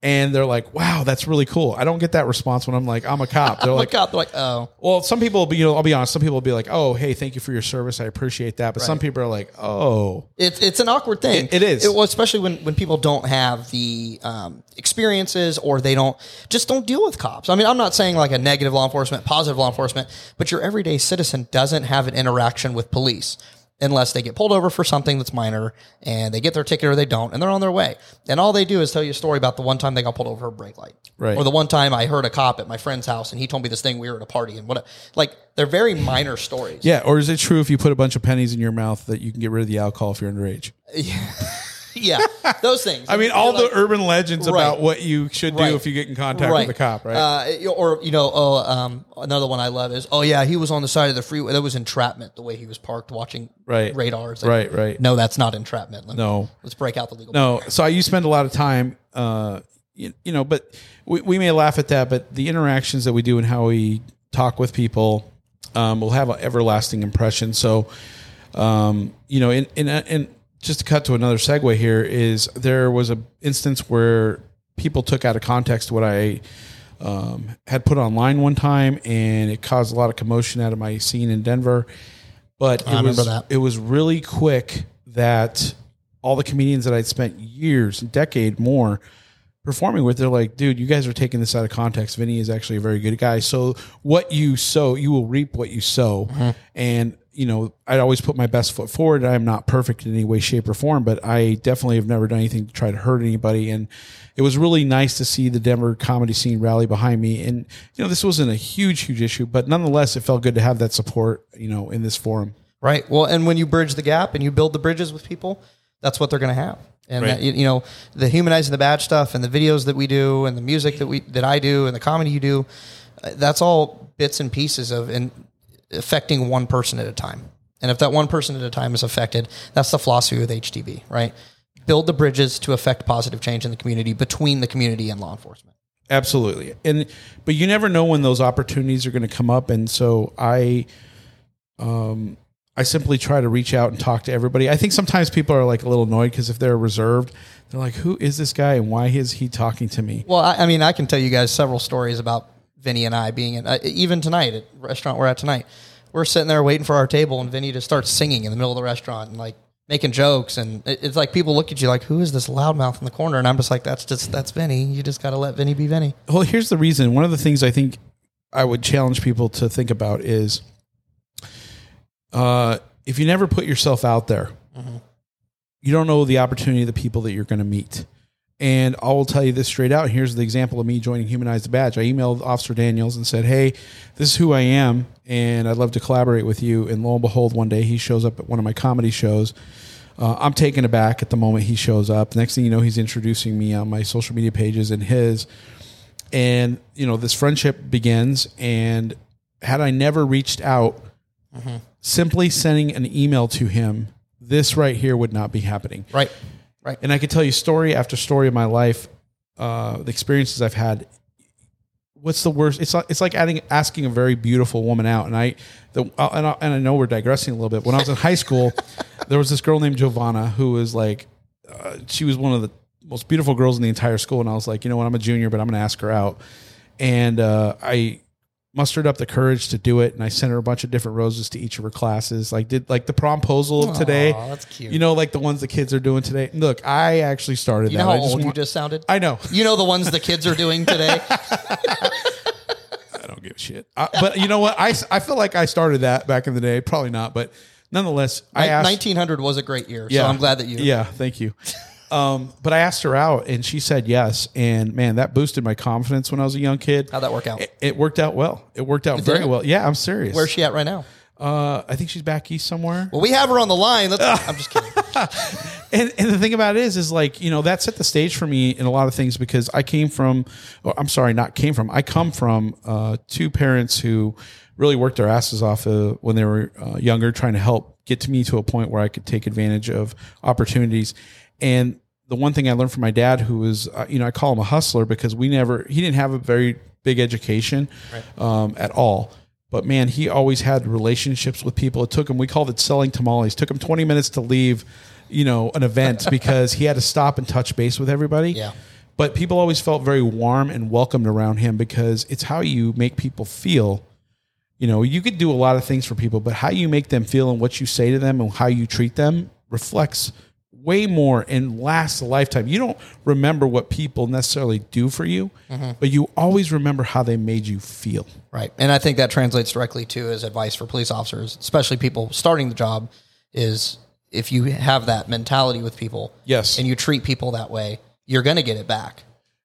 And they're like, wow, that's really cool. I don't get that response when I'm like, I'm a cop. They're like, cop. They're like, oh, well, some people will be, you know, I'll be honest, some people will be like, oh, hey, thank you for your service. I appreciate that. But some people are like, oh, It's it's an awkward thing. It- it is. well, especially when when people don't have the um, experiences or they don't just don't deal with cops. I mean, I'm not saying like a negative law enforcement, positive law enforcement, but your everyday citizen doesn't have an interaction with police unless they get pulled over for something that's minor and they get their ticket or they don't and they're on their way. And all they do is tell you a story about the one time they got pulled over for a brake light. Right. Or the one time I heard a cop at my friend's house and he told me this thing we were at a party and what like they're very minor stories. yeah. Or is it true if you put a bunch of pennies in your mouth that you can get rid of the alcohol if you're underage? Yeah. Yeah, those things. I mean, all like- the urban legends Right. about what you should do Right. if you get in contact with a cop, right? Uh, or you know, oh, um, another one I love is, oh yeah, he was on the side of the freeway. That was entrapment. The way he was parked, watching Right. radars. Right, right. No, that's not entrapment. Let me- No. let's break out the legal. No, so I you spend a lot of time, uh, you, you know, but we, we may laugh at that, but the interactions that we do and how we talk with people um, will have an everlasting impression. So, um, you know, in in in just to cut to another segue here is there was a instance where people took out of context what I um, had put online one time, and it caused a lot of commotion out of my scene in Denver. But it was that. it was really quick that all the comedians that I'd spent years, decade more, performing with, they're like, dude, you guys are taking this out of context. Vinnie is actually a very good guy. So what you sow, you will reap what you sow. And, you know, I'd always put my best foot forward. I'm not perfect in any way, shape, or form, but I definitely have never done anything to try to hurt anybody. And it was really nice to see the Denver comedy scene rally behind me. And, you know, this wasn't a huge, huge issue, but nonetheless, it felt good to have that support, you know, in this forum. Right. Well, and when you bridge the gap and you build the bridges with people, that's what they're going to have. And Right. that, you you know, the humanizing the bad stuff and the videos that we do and the music that we that I do and the comedy you do, uh, that's all bits and pieces of and affecting one person at a time. And if that one person at a time is affected, that's the philosophy with HTB, right? Build the bridges to affect positive change in the community between the community and law enforcement. Absolutely. And but you never know when those opportunities are going to come up and so I um I simply try to reach out and talk to everybody. I think sometimes people are like a little annoyed because if they're reserved, they're like, "Who is this guy and why is he talking to me?" Well, I, I mean, I can tell you guys several stories about Vinnie and I being in, uh, even tonight at restaurant we're at tonight. We're sitting there waiting for our table, and Vinnie just starts singing in the middle of the restaurant and like making jokes, and it, it's like people look at you like, "Who is this loudmouth in the corner?" And I'm just like, "That's just that's Vinnie. You just got to let Vinnie be Vinnie." Well, here's the reason. One of the things I think I would challenge people to think about is uh, if you never put yourself out there, you don't know the opportunity of the people that you're going to meet. And I will tell you this straight out. Here's the example of me joining Humanize the Badge. I emailed Officer Daniels and said, Hey, this is who I am, and I'd love to collaborate with you. And lo and behold, one day he shows up at one of my comedy shows. Uh, I'm taken aback at the moment he shows up. Next thing you know, he's introducing me on my social media pages and his. And, you know, this friendship begins. And had I never reached out, simply sending an email to him, this right here would not be happening. Right. Right. And I could tell you story after story of my life, uh, the experiences I've had. What's the worst? It's like it's like adding, asking a very beautiful woman out. And I, the uh, and I, and I know we're digressing a little bit. When I was in high school, there was this girl named Giovanna who was like, uh, she was one of the most beautiful girls in the entire school. And I was like, you know what? I'm a junior, but I'm going to ask her out. And uh, I mustered up the courage to do it, and I sent her a bunch of different roses to each of her classes. Like did like the promposal of today. Aw, that's cute. You know, like the ones the kids are doing today. Look, I actually started You that. know how I just old you want- just sounded? I know. You know the ones the kids are doing today. I don't give a shit. I, but you know what? I, I feel like I started that back in the day. Probably not, but nonetheless, I asked. 1900 was a great year, so I'm glad that you. Yeah, thank you. Um, but I asked her out, and she said yes. And man, that boosted my confidence when I was a young kid. How'd that work out? It, it worked out well. It worked out very it? well. Yeah, I'm serious. Where's she at right now? Uh, I think she's back east somewhere. Well, we have her on the line. Let's, I'm just kidding. and, and the thing about it is, is like you know that set the stage for me in a lot of things because I came from, or I'm sorry, not came from. I come from uh, two parents who really worked their asses off uh, when they were uh, younger, trying to help get to me to a point where I could take advantage of opportunities. And the one thing I learned from my dad, who was, uh, you know, I call him a hustler because we never, he didn't have a very big education um, at all. But man, he always had relationships with people. It took him, we called it selling tamales. It took him 20 minutes to leave, you know, an event because he had to stop and touch base with everybody. Yeah. But people always felt very warm and welcomed around him because it's how you make people feel. You know, you could do a lot of things for people, but how you make them feel and what you say to them and how you treat them reflects way more and lasts a lifetime. You don't remember what people necessarily do for you, but you always remember how they made you feel. Right. And I think that translates directly to as advice for police officers, especially people starting the job, is if you have that mentality with people Yes. and you treat people that way, you're going to get it back.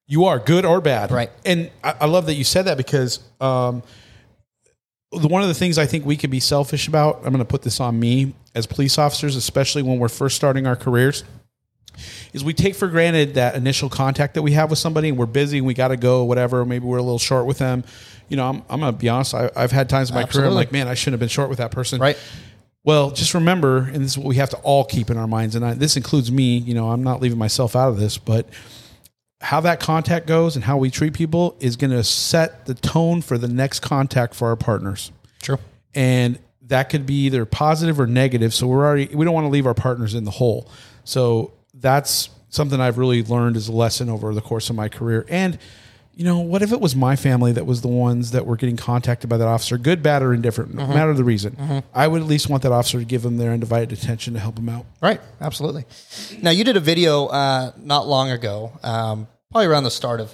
You are good or bad, Right. And I, I love that you said that because um, one of the things I think we could be selfish about. I'm going to put this on me as police officers, especially when we're first starting our careers. Is we take for granted that initial contact that we have with somebody, and we're busy, and we got to go, whatever. Maybe we're a little short with them. You know, I'm, I'm gonna be honest. I, I've had times in my career, I'm like, man, I shouldn't have been short with that person. Right. Well, just remember, and this is what we have to all keep in our minds, and I, this includes me. You know, I'm not leaving myself out of this, but how that contact goes and how we treat people is going to set the tone for the next contact for our partners. True. And that could be either positive or negative. So we're already we don't want to leave our partners in the hole. So that's something I've really learned as a lesson over the course of my career. And you know, what if it was my family that was the ones that were getting contacted by that officer, good, bad, or indifferent, no matter the reason? I would at least want that officer to give them their undivided attention to help them out. Right. Absolutely. Now, you did a video uh, not long ago um, probably around the start of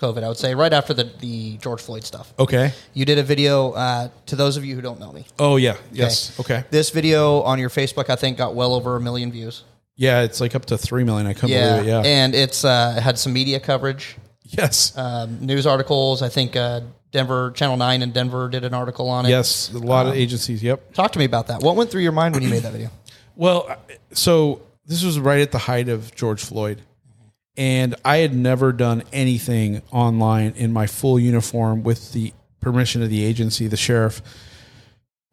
COVID, I would say, right after the, the George Floyd stuff. Okay. You did a video uh, to those of you who don't know me. Oh yeah. Yes. Okay. This video on your Facebook, I think, got well over a million views. Yeah, it's like up to three million. I couldn't Yeah, believe it. Yeah. and it's uh, had some media coverage, yes. um, news articles. I think uh, Denver Channel Nine in Denver did an article on it. yes. A lot Um, of agencies. Yep. talk to me about that. What went through your mind when you made that video? Well, so this was right at the height of George Floyd. And I had never done anything online in my full uniform with the permission of the agency, the sheriff.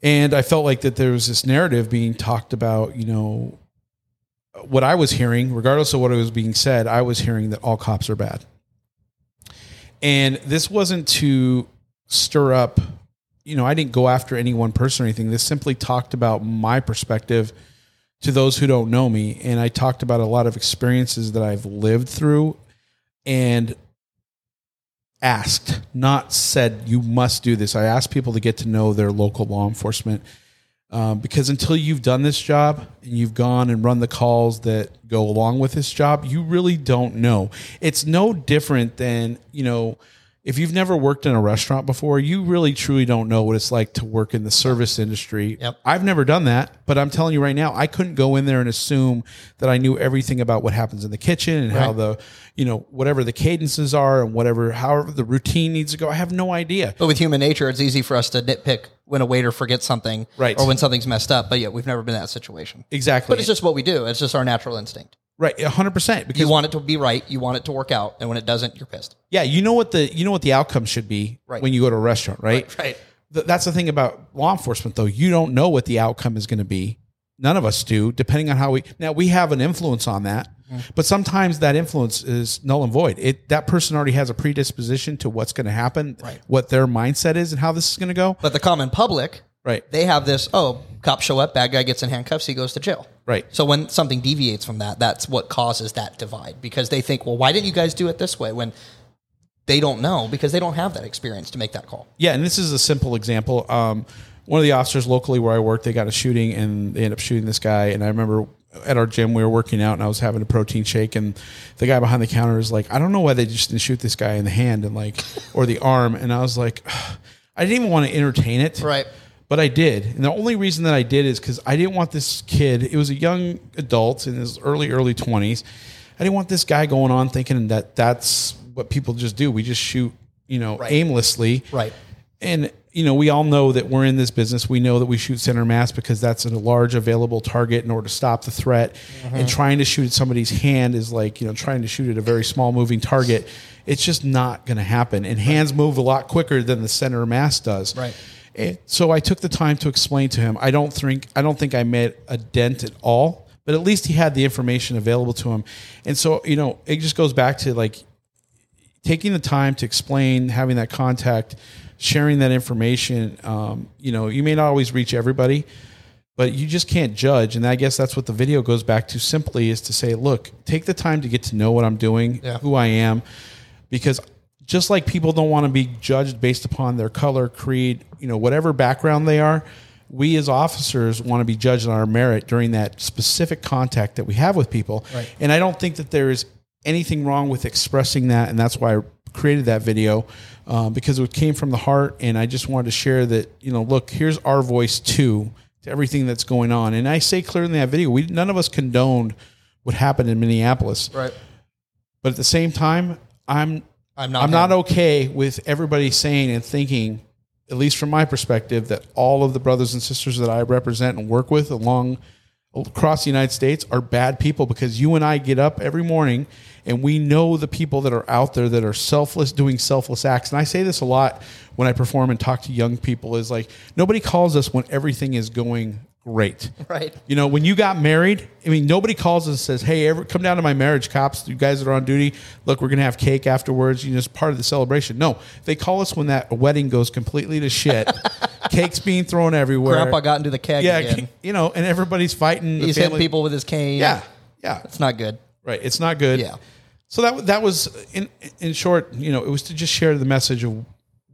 And I felt like that there was this narrative being talked about, you know, what I was hearing, regardless of what was being said, I was hearing that all cops are bad. And this wasn't to stir up, you know, I didn't go after any one person or anything. This simply talked about my perspective to those who don't know me. And I talked about a lot of experiences that I've lived through and asked, not said, you must do this. I asked people to get to know their local law enforcement. Um, because until you've done this job and you've gone and run the calls that go along with this job, you really don't know. It's no different than, you know, if you've never worked in a restaurant before, you really truly don't know what it's like to work in the service industry. Yep. I've never done that, but I'm telling you right now, I couldn't go in there and assume that I knew everything about what happens in the kitchen and how the, you know, whatever the cadences are and whatever, however the routine needs to go. I have no idea. But with human nature, it's easy for us to nitpick when a waiter forgets something, Right. or when something's messed up. But yeah, we've never been in that situation. Exactly. But it's just what we do. It's just our natural instinct. Right. hundred percent. Because You want it to be right. You want it to work out, and when it doesn't, you're pissed. Yeah, you know what the you know what the outcome should be Right. when you go to a restaurant, right? Right. Th- that's the thing about law enforcement, though. You don't know what the outcome is going to be. None of us do, depending on how we. Now we have an influence on that, Mm-hmm. but sometimes that influence is null and void. It that person already has a predisposition to what's going to happen, Right. what their mindset is, and how this is going to go. But the common public, Right, they have this. Oh, cops show up, bad guy gets in handcuffs, he goes to jail. right. So when something deviates from that, that's what causes that divide because they think, well, why didn't you guys do it this way when they don't know because they don't have that experience to make that call. Yeah, and this is a simple example. Um, one of the officers locally where I work, they got a shooting and they ended up shooting this guy. And I remember at our gym, we were working out and I was having a protein shake, and the guy behind the counter is like, I don't know why they just didn't shoot this guy in the hand and like, or the arm. And I was like, I didn't even want to entertain it. Right. But I did. And the only reason that I did is because I didn't want this kid, it was a young adult in his early, early 20s. I didn't want this guy going on thinking that that's what people just do. We just shoot, you know, Right. aimlessly. Right. And, you know, we all know that we're in this business. We know that we shoot center mass because that's a large available target in order to stop the threat. Mm-hmm. And trying to shoot at somebody's hand is like, you know, trying to shoot at a very small moving target. It's just not going to happen. And hands move a lot quicker than the center mass does. Right. And so I took the time to explain to him. I don't think I don't think I made a dent at all, but at least he had the information available to him. And so, you know, it just goes back to like taking the time to explain, having that contact, sharing that information. Um, you know, you may not always reach everybody, but you just can't judge. And I guess that's what the video goes back to simply is to say, look, take the time to get to know what I'm doing, Yeah. who I am, because just like people don't want to be judged based upon their color, creed, you know, whatever background they are, we as officers want to be judged on our merit during that specific contact that we have with people. Right. And I don't think that there is anything wrong with expressing that, and that's why I created that video um, because it came from the heart, and I just wanted to share that you know, look, here's our voice too to everything that's going on, and I say clearly in that video, we none of us condoned what happened in Minneapolis, Right. but at the same time, I'm I'm not. I'm not okay with everybody saying and thinking, at least from my perspective, that all of the brothers and sisters that I represent and work with along across the United States are bad people because you and I get up every morning and we know the people that are out there that are selfless doing selfless acts. And I say this a lot when I perform and talk to young people is like nobody calls us when everything is going great. Right. You know, when you got married, I mean, nobody calls and says, "Hey, ever come down to my marriage, cops? You guys that are on duty, look, we're gonna have cake afterwards. You know, it's part of the celebration." No, they call us when that wedding goes completely to shit. Cake's being thrown everywhere. Grandpa got into the keg yeah, again. you know, and everybody's fighting. He's hitting people with his cane. Yeah, yeah, It's not good. right. It's not good. Yeah. So that that was in in short, you know, it was to just share the message of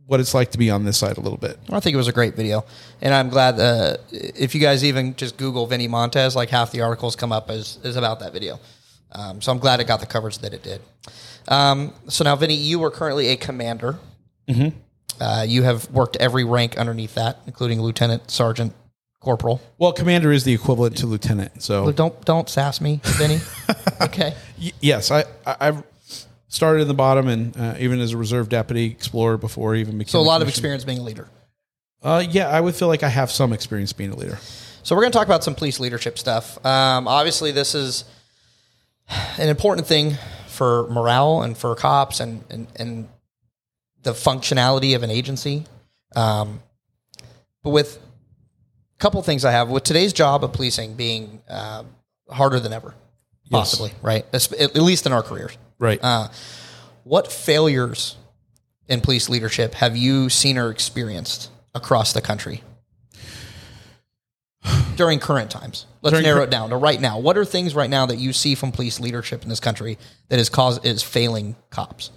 what it's like to be on this side a little bit. I think it was a great video, and I'm glad. Uh, if you guys even just Google Vinnie Montez, like half the articles come up as is about that video. Um, so I'm glad it got the coverage that it did. Um, so now, Vinnie, you are currently a commander. Mm-hmm. Uh, you have worked every rank underneath that, including lieutenant, sergeant, corporal. Well, commander is the equivalent to lieutenant. So don't don't sass me, Vinnie. okay. Y- yes, I, I started in the bottom and uh, even as a reserve deputy explorer before even became So a lot of experience being a leader. Uh, yeah, I would feel like I have some experience being a leader. So we're going to talk about some police leadership stuff. Um, obviously, this is an important thing for morale and for cops and and, and the functionality of an agency. Um, but with a couple things I have with today's job of policing being uh, harder than ever, possibly right, at least in our careers. Right. Uh, what failures in police leadership have you seen or experienced across the country during current times? Let's During narrow cur- it down to right now. What are things right now that you see from police leadership in this country that is cause is failing cops?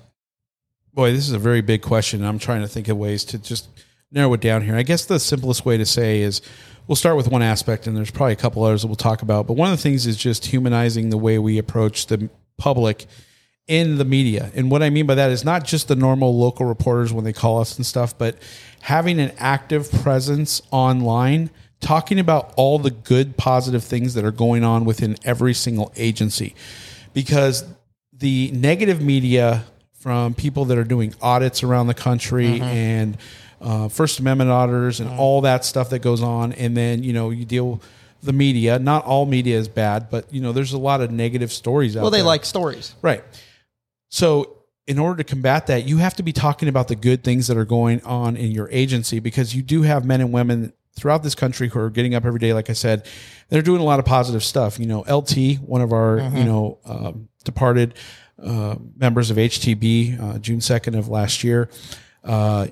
Boy, this is a very big question. I'm trying to think of ways to just narrow it down here. I guess the simplest way to say is we'll start with one aspect, and there's probably a couple others that we'll talk about. But one of the things is just humanizing the way we approach the public in the media. And what I mean by that is not just the normal local reporters when they call us and stuff, but having an active presence online, talking about all the good, positive things that are going on within every single agency. Because the negative media from people that are doing audits around the country and uh, First Amendment auditors and all that stuff that goes on, and then you know you deal with the media. Not all media is bad, but you know there's a lot of negative stories out there. Well, they there. like stories. Right. So, in order to combat that, you have to be talking about the good things that are going on in your agency because you do have men and women throughout this country who are getting up every day, like I said, they're doing a lot of positive stuff. You know, LT, one of our, you know, um, departed uh, members of HTB, uh, June 2nd of last year, uh,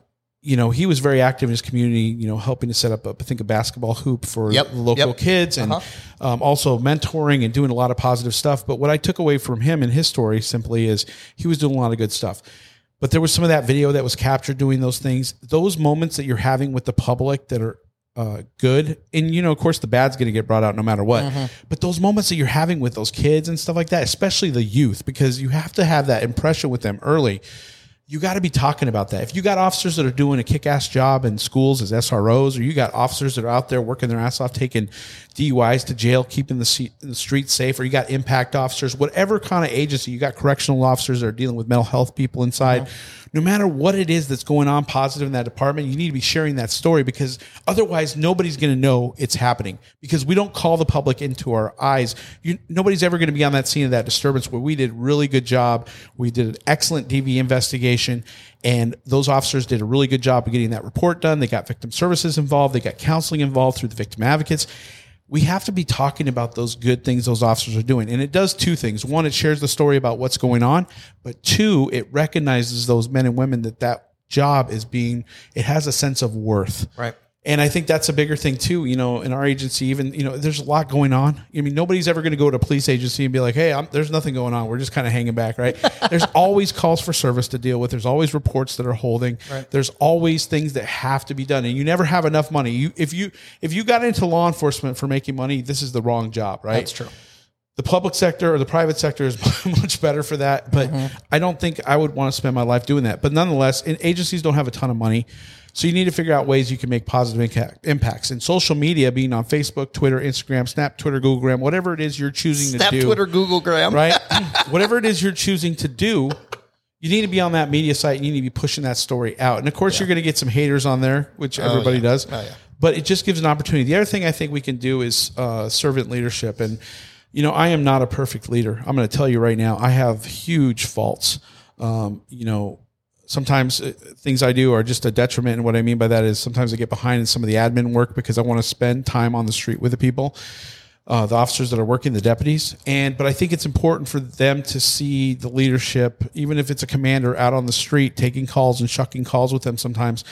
you know, he was very active in his community, you know, helping to set up, a, I think, a basketball hoop for Yep, the local yep. kids and Uh-huh. um, also mentoring and doing a lot of positive stuff. But what I took away from him and his story simply is he was doing a lot of good stuff. But there was some of that video that was captured doing those things. Those moments that you're having with the public that are uh, good, and you know, of course, the bad's going to get brought out no matter what. But those moments that you're having with those kids and stuff like that, especially the youth, because you have to have that impression with them early you got to be talking about that. If you got officers that are doing a kick-ass job in schools as SROs, or you got officers that are out there working their ass off, taking DUIs to jail, keeping the, seat, the streets safe, or you got impact officers, whatever kind of agency, you got correctional officers that are dealing with mental health people inside. No matter what it is that's going on positive in that department, you need to be sharing that story because otherwise nobody's going to know it's happening because we don't call the public into our eyes. You, nobody's ever going to be on that scene of that disturbance where we did a really good job. We did an excellent DV investigation and those officers did a really good job of getting that report done. They got victim services involved. They got counseling involved through the victim advocates we have to be talking about those good things those officers are doing. And it does two things. One, it shares the story about what's going on, but two, it recognizes those men and women that that job is being, it has a sense of worth. Right. And I think that's a bigger thing too. You know, in our agency, even you know, there's a lot going on. I mean, nobody's ever going to go to a police agency and be like, "Hey, I'm, there's nothing going on. We're just kind of hanging back." Right? there's always calls for service to deal with. There's always reports that are holding. There's always things that have to be done, and you never have enough money. You if you if you got into law enforcement for making money, this is the wrong job. Right? That's true. the public sector or the private sector is much better for that. But mm-hmm. I don't think I would want to spend my life doing that. But nonetheless, agencies don't have a ton of money. So you need to figure out ways you can make positive inca- impacts. And social media, being on Facebook, Twitter, Instagram, Snap, Twitter, Googlegram, whatever it is you're choosing Snap, to do, Twitter, Google, Graham. right? whatever it is you're choosing to do, you need to be on that media site. And you need to be pushing that story out. And of course, you're going to get some haters on there, which everybody yeah. does. Oh, yeah. But it just gives an opportunity. The other thing I think we can do is uh, servant leadership. And, you know, I am not a perfect leader. I'm going to tell you right now, I have huge faults. Um, you know, sometimes uh, things I do are just a detriment. And what I mean by that is sometimes I get behind in some of the admin work because I want to spend time on the street with the people uh, the officers that are working, the deputies. And but I think it's important for them to see the leadership, even if it's a commander out on the street taking calls and shucking calls with them sometimes.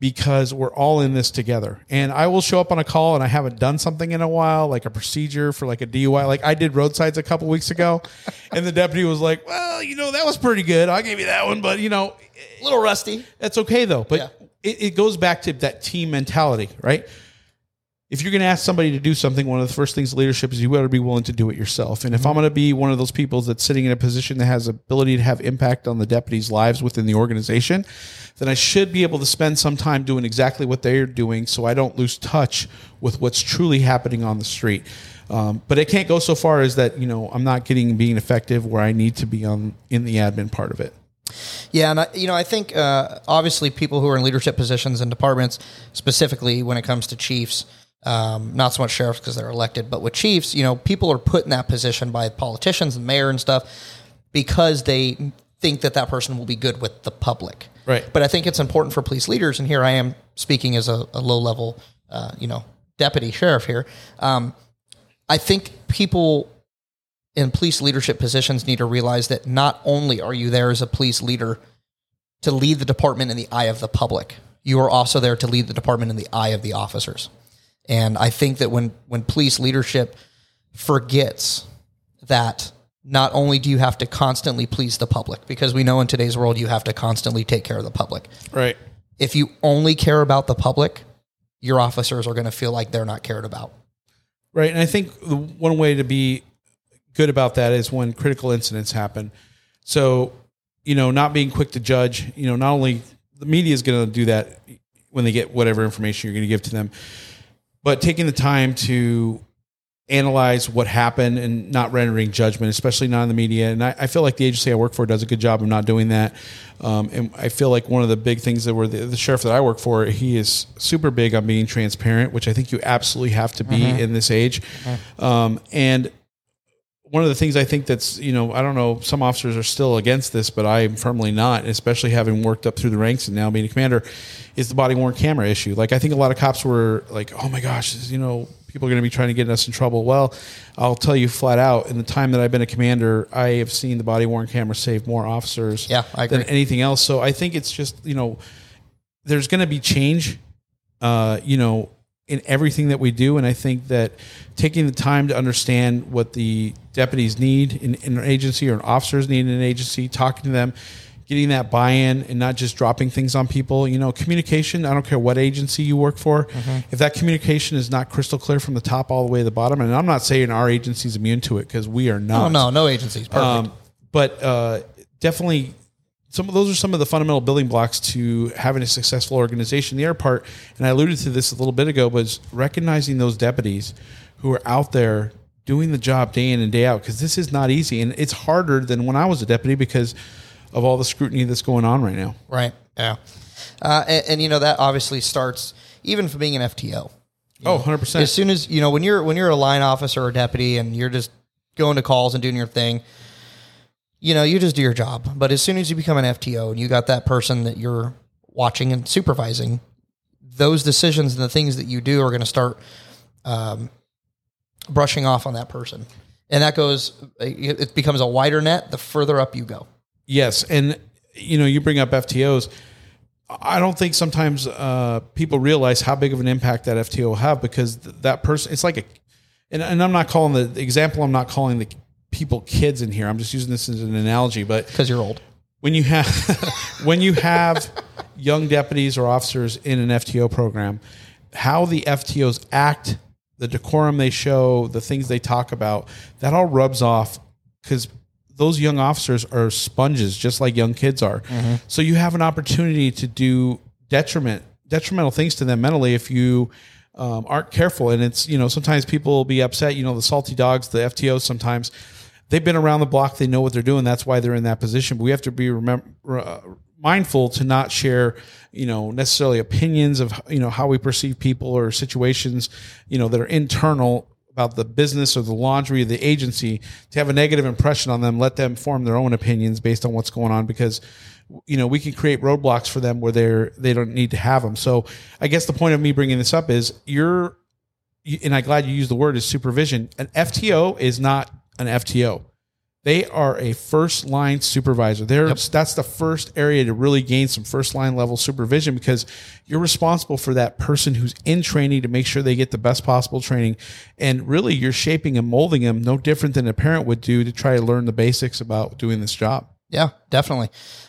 Because we're all in this together, and I will show up on a call, and I haven't done something in a while, like a procedure for like a DUI. Like I did roadsides a couple weeks ago, and the deputy was like, "Well, you know, that was pretty good. I'll give you that one, but you know, A little rusty. that's okay though. But Yeah. it, it goes back to that team mentality, right? If you're going to ask somebody to do something, one of the first things leadership is you better be willing to do it yourself. And if I'm going to be one of those people that's sitting in a position that has ability to have impact on the deputies' lives within the organization, then I should be able to spend some time doing exactly what they're doing, so I don't lose touch with what's truly happening on the street. Um, but it can't go so far as that you know I'm not getting being effective where I need to be on in the admin part of it. Yeah, and I, you know, I think uh, obviously people who are in leadership positions and departments, specifically when it comes to chiefs, um, not so much sheriffs because they're elected, but with chiefs, you know, people are put in that position by politicians and mayor and stuff because they think that that person will be good with the public. Right. But I think it's important for police leaders, and here I am speaking as a, a low level, uh, you know, deputy sheriff here. Um, I think people in police leadership positions need to realize that not only are you there as a police leader to lead the department in the eye of the public, you are also there to lead the department in the eye of the officers. And I think that when when police leadership forgets that not only do you have to constantly please the public, because we know in today's world you have to constantly take care of the public. Right. If you only care about the public, your officers are going to feel like they're not cared about. Right. And I think one way to be good about that is when critical incidents happen. So, you know, not being quick to judge, you know, not only the media is going to do that when they get whatever information you're going to give to them, but taking the time to analyze what happened and not rendering judgment, especially not in the media. And I, I feel like the agency I work for does a good job of not doing that. Um, and I feel like one of the big things that we're the, the sheriff that I work for, he is super big on being transparent, which I think you absolutely have to be in this age. Um, and one of the things I think that's, you know, I don't know, some officers are still against this, but I am firmly not, especially having worked up through the ranks and now being a commander, is the body worn camera issue. Like, I think a lot of cops were like, oh my gosh, you know, people are going to be trying to get us in trouble. Well, I'll tell you flat out, in the time that I've been a commander, I have seen the body worn camera save more officers Yeah, than anything else. So I think it's just, you know, there's going to be change, uh, you know, in everything that we do. And I think that taking the time to understand what the deputies need in, in an agency or an officers need in an agency, talking to them, getting that buy-in and not just dropping things on people. You know, communication, I don't care what agency you work for. Mm-hmm. If that communication is not crystal clear from the top all the way to the bottom, and I'm not saying our agency's immune to it because we are not. No, no, no agencies perfect. Um, but uh, definitely, some of those are some of the fundamental building blocks to having a successful organization. The other part, and I alluded to this a little bit ago, was recognizing those deputies who are out there doing the job day in and day out because this is not easy, and it's harder than when I was a deputy because of all the scrutiny that's going on right now. Right. Yeah. Uh, and, and you know that obviously starts even from being an FTO. Oh, 100 percent. As soon as you know when you're when you're a line officer or deputy and you're just going to calls and doing your thing, you know you just do your job. But as soon as you become an FTO and you got that person that you're watching and supervising, those decisions and the things that you do are going to start um, brushing off on that person, and that goes. It becomes a wider net the further up you go. Yes, and you know, you bring up FTOs. I don't think sometimes uh, people realize how big of an impact that FTO will have because th- that person. It's like a, and, and I'm not calling the, the example. I'm not calling the people kids in here. I'm just using this as an analogy. But Because you're old. when you have when you have young deputies or officers in an FTO program, how the FTOs act, the decorum they show, the things they talk about, that all rubs off because those young officers are sponges, just like young kids are. So you have an opportunity to do detriment detrimental things to them mentally if you um, aren't careful. And it's you know sometimes people will be upset. You know the salty dogs, the FTOs sometimes they've been around the block. They know what they're doing. That's why they're in that position. But we have to be remember, uh, mindful to not share, you know, necessarily opinions of you know how we perceive people or situations, you know, that are internal about the business or the laundry of the agency to have a negative impression on them. Let them form their own opinions based on what's going on because. You know, we can create roadblocks for them where they're they don't need to have them. So, I guess the point of me bringing this up is you're and I'm glad you used the word is supervision. An FTO is not an FTO. They are a first line supervisor. They're, That's the first area to really gain some first line level supervision because you're responsible for that person who's in training to make sure they get the best possible training. And really, you're shaping and molding them no different than a parent would do to try to learn the basics about doing this job. Yeah, definitely.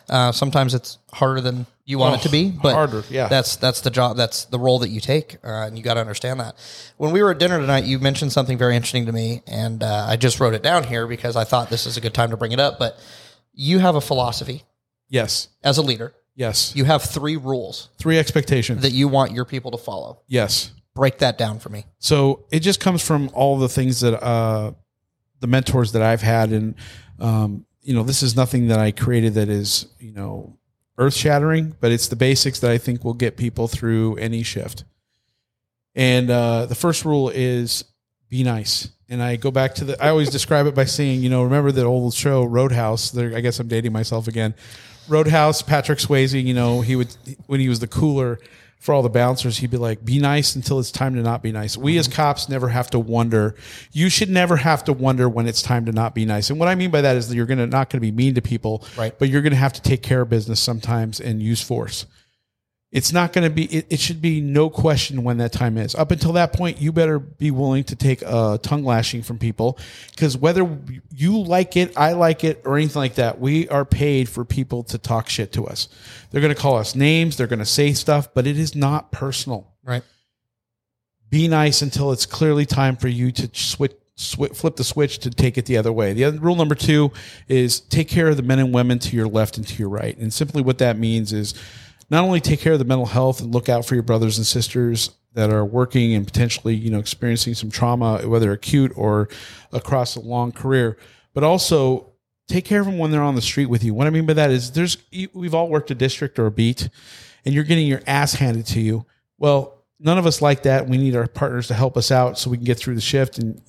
Uh, sometimes it's harder than you want it to be, but harder, yeah. that's that's the job, that's the role that you take, uh, and you got to understand that. When we were at dinner tonight, you mentioned something very interesting to me, and uh, I just wrote it down here because I thought this is a good time to bring it up. But you have a philosophy Yes. as a leader. Yes. You have three rules Three expectations. that you want your people to follow. yes. Break that down for me. So it just comes from all the things that uh, the mentors that I've had, and um, you know, this is nothing that I created that is you know earth shattering, but it's the basics that I think will get people through any shift. And uh, the first rule is be nice. And I go back to the. I always describe it by saying, you know, remember that old show Roadhouse? There, I guess I'm dating myself again. Roadhouse, Patrick Swayze. You know, he would when he was the cooler for all the bouncers, he'd be like, "Be nice until it's time to not be nice." We as mm-hmm. cops never have to wonder. You should never have to wonder when it's time to not be nice. And what I mean by that is that you're gonna not gonna be mean to people, Right. But you're gonna have to take care of business sometimes and use force it's not going to be it, it should be no question when that time is up until that point you better be willing to take a tongue lashing from people because whether you like it i like it or anything like that we are paid for people to talk shit to us they're going to call us names they're going to say stuff but it is not personal Right. be nice until it's clearly time for you to switch flip the switch to take it the other way. The other rule number two is take care of the men and women to your left and to your right. And simply what that means is not only take care of the mental health and look out for your brothers and sisters that are working and potentially, you know, experiencing some trauma, whether acute or across a long career, but also take care of them when they're on the street with you. What I mean by that is there's, we've all worked a district or a beat and you're getting your ass handed to you. Well, none of us like that. We need our partners to help us out so we can get through the shift. And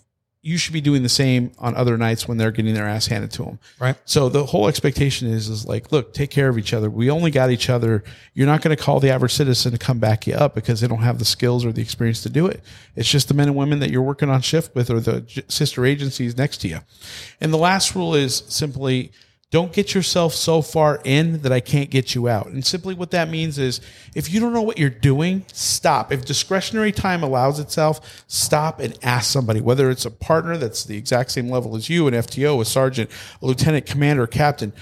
you should be doing the same on other nights when they're getting their ass handed to them. Right. So the whole expectation is is like, look, take care of each other. We only got each other. You're not going to call the average citizen to come back you up because they don't have the skills or the experience to do it. It's just the men and women that you're working on shift with or the sister agencies next to you. And the last rule is simply don't get yourself so far in that I can't get you out. And simply what that means is if you don't know what you're doing, stop. If discretionary time allows itself, stop and ask somebody, whether it's a partner that's the exact same level as you, an FTO, a sergeant, a lieutenant, commander, captain.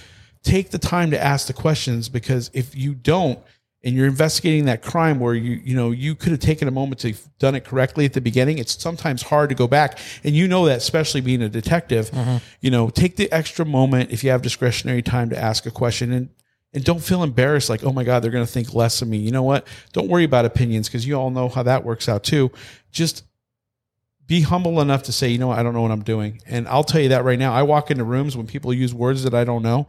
Take the time to ask the questions because if you don't, and you're investigating that crime where you you know you could have taken a moment to have done it correctly at the beginning it's sometimes hard to go back. And you know that especially being a detective mm-hmm. you know take the extra moment if you have discretionary time to ask a question and and don't feel embarrassed like oh my god they're going to think less of me. You know what? Don't worry about opinions because you all know how that works out too. Just be humble enough to say, you know what, I don't know what I'm doing. And I'll tell you that right now. I walk into rooms when people use words that I don't know,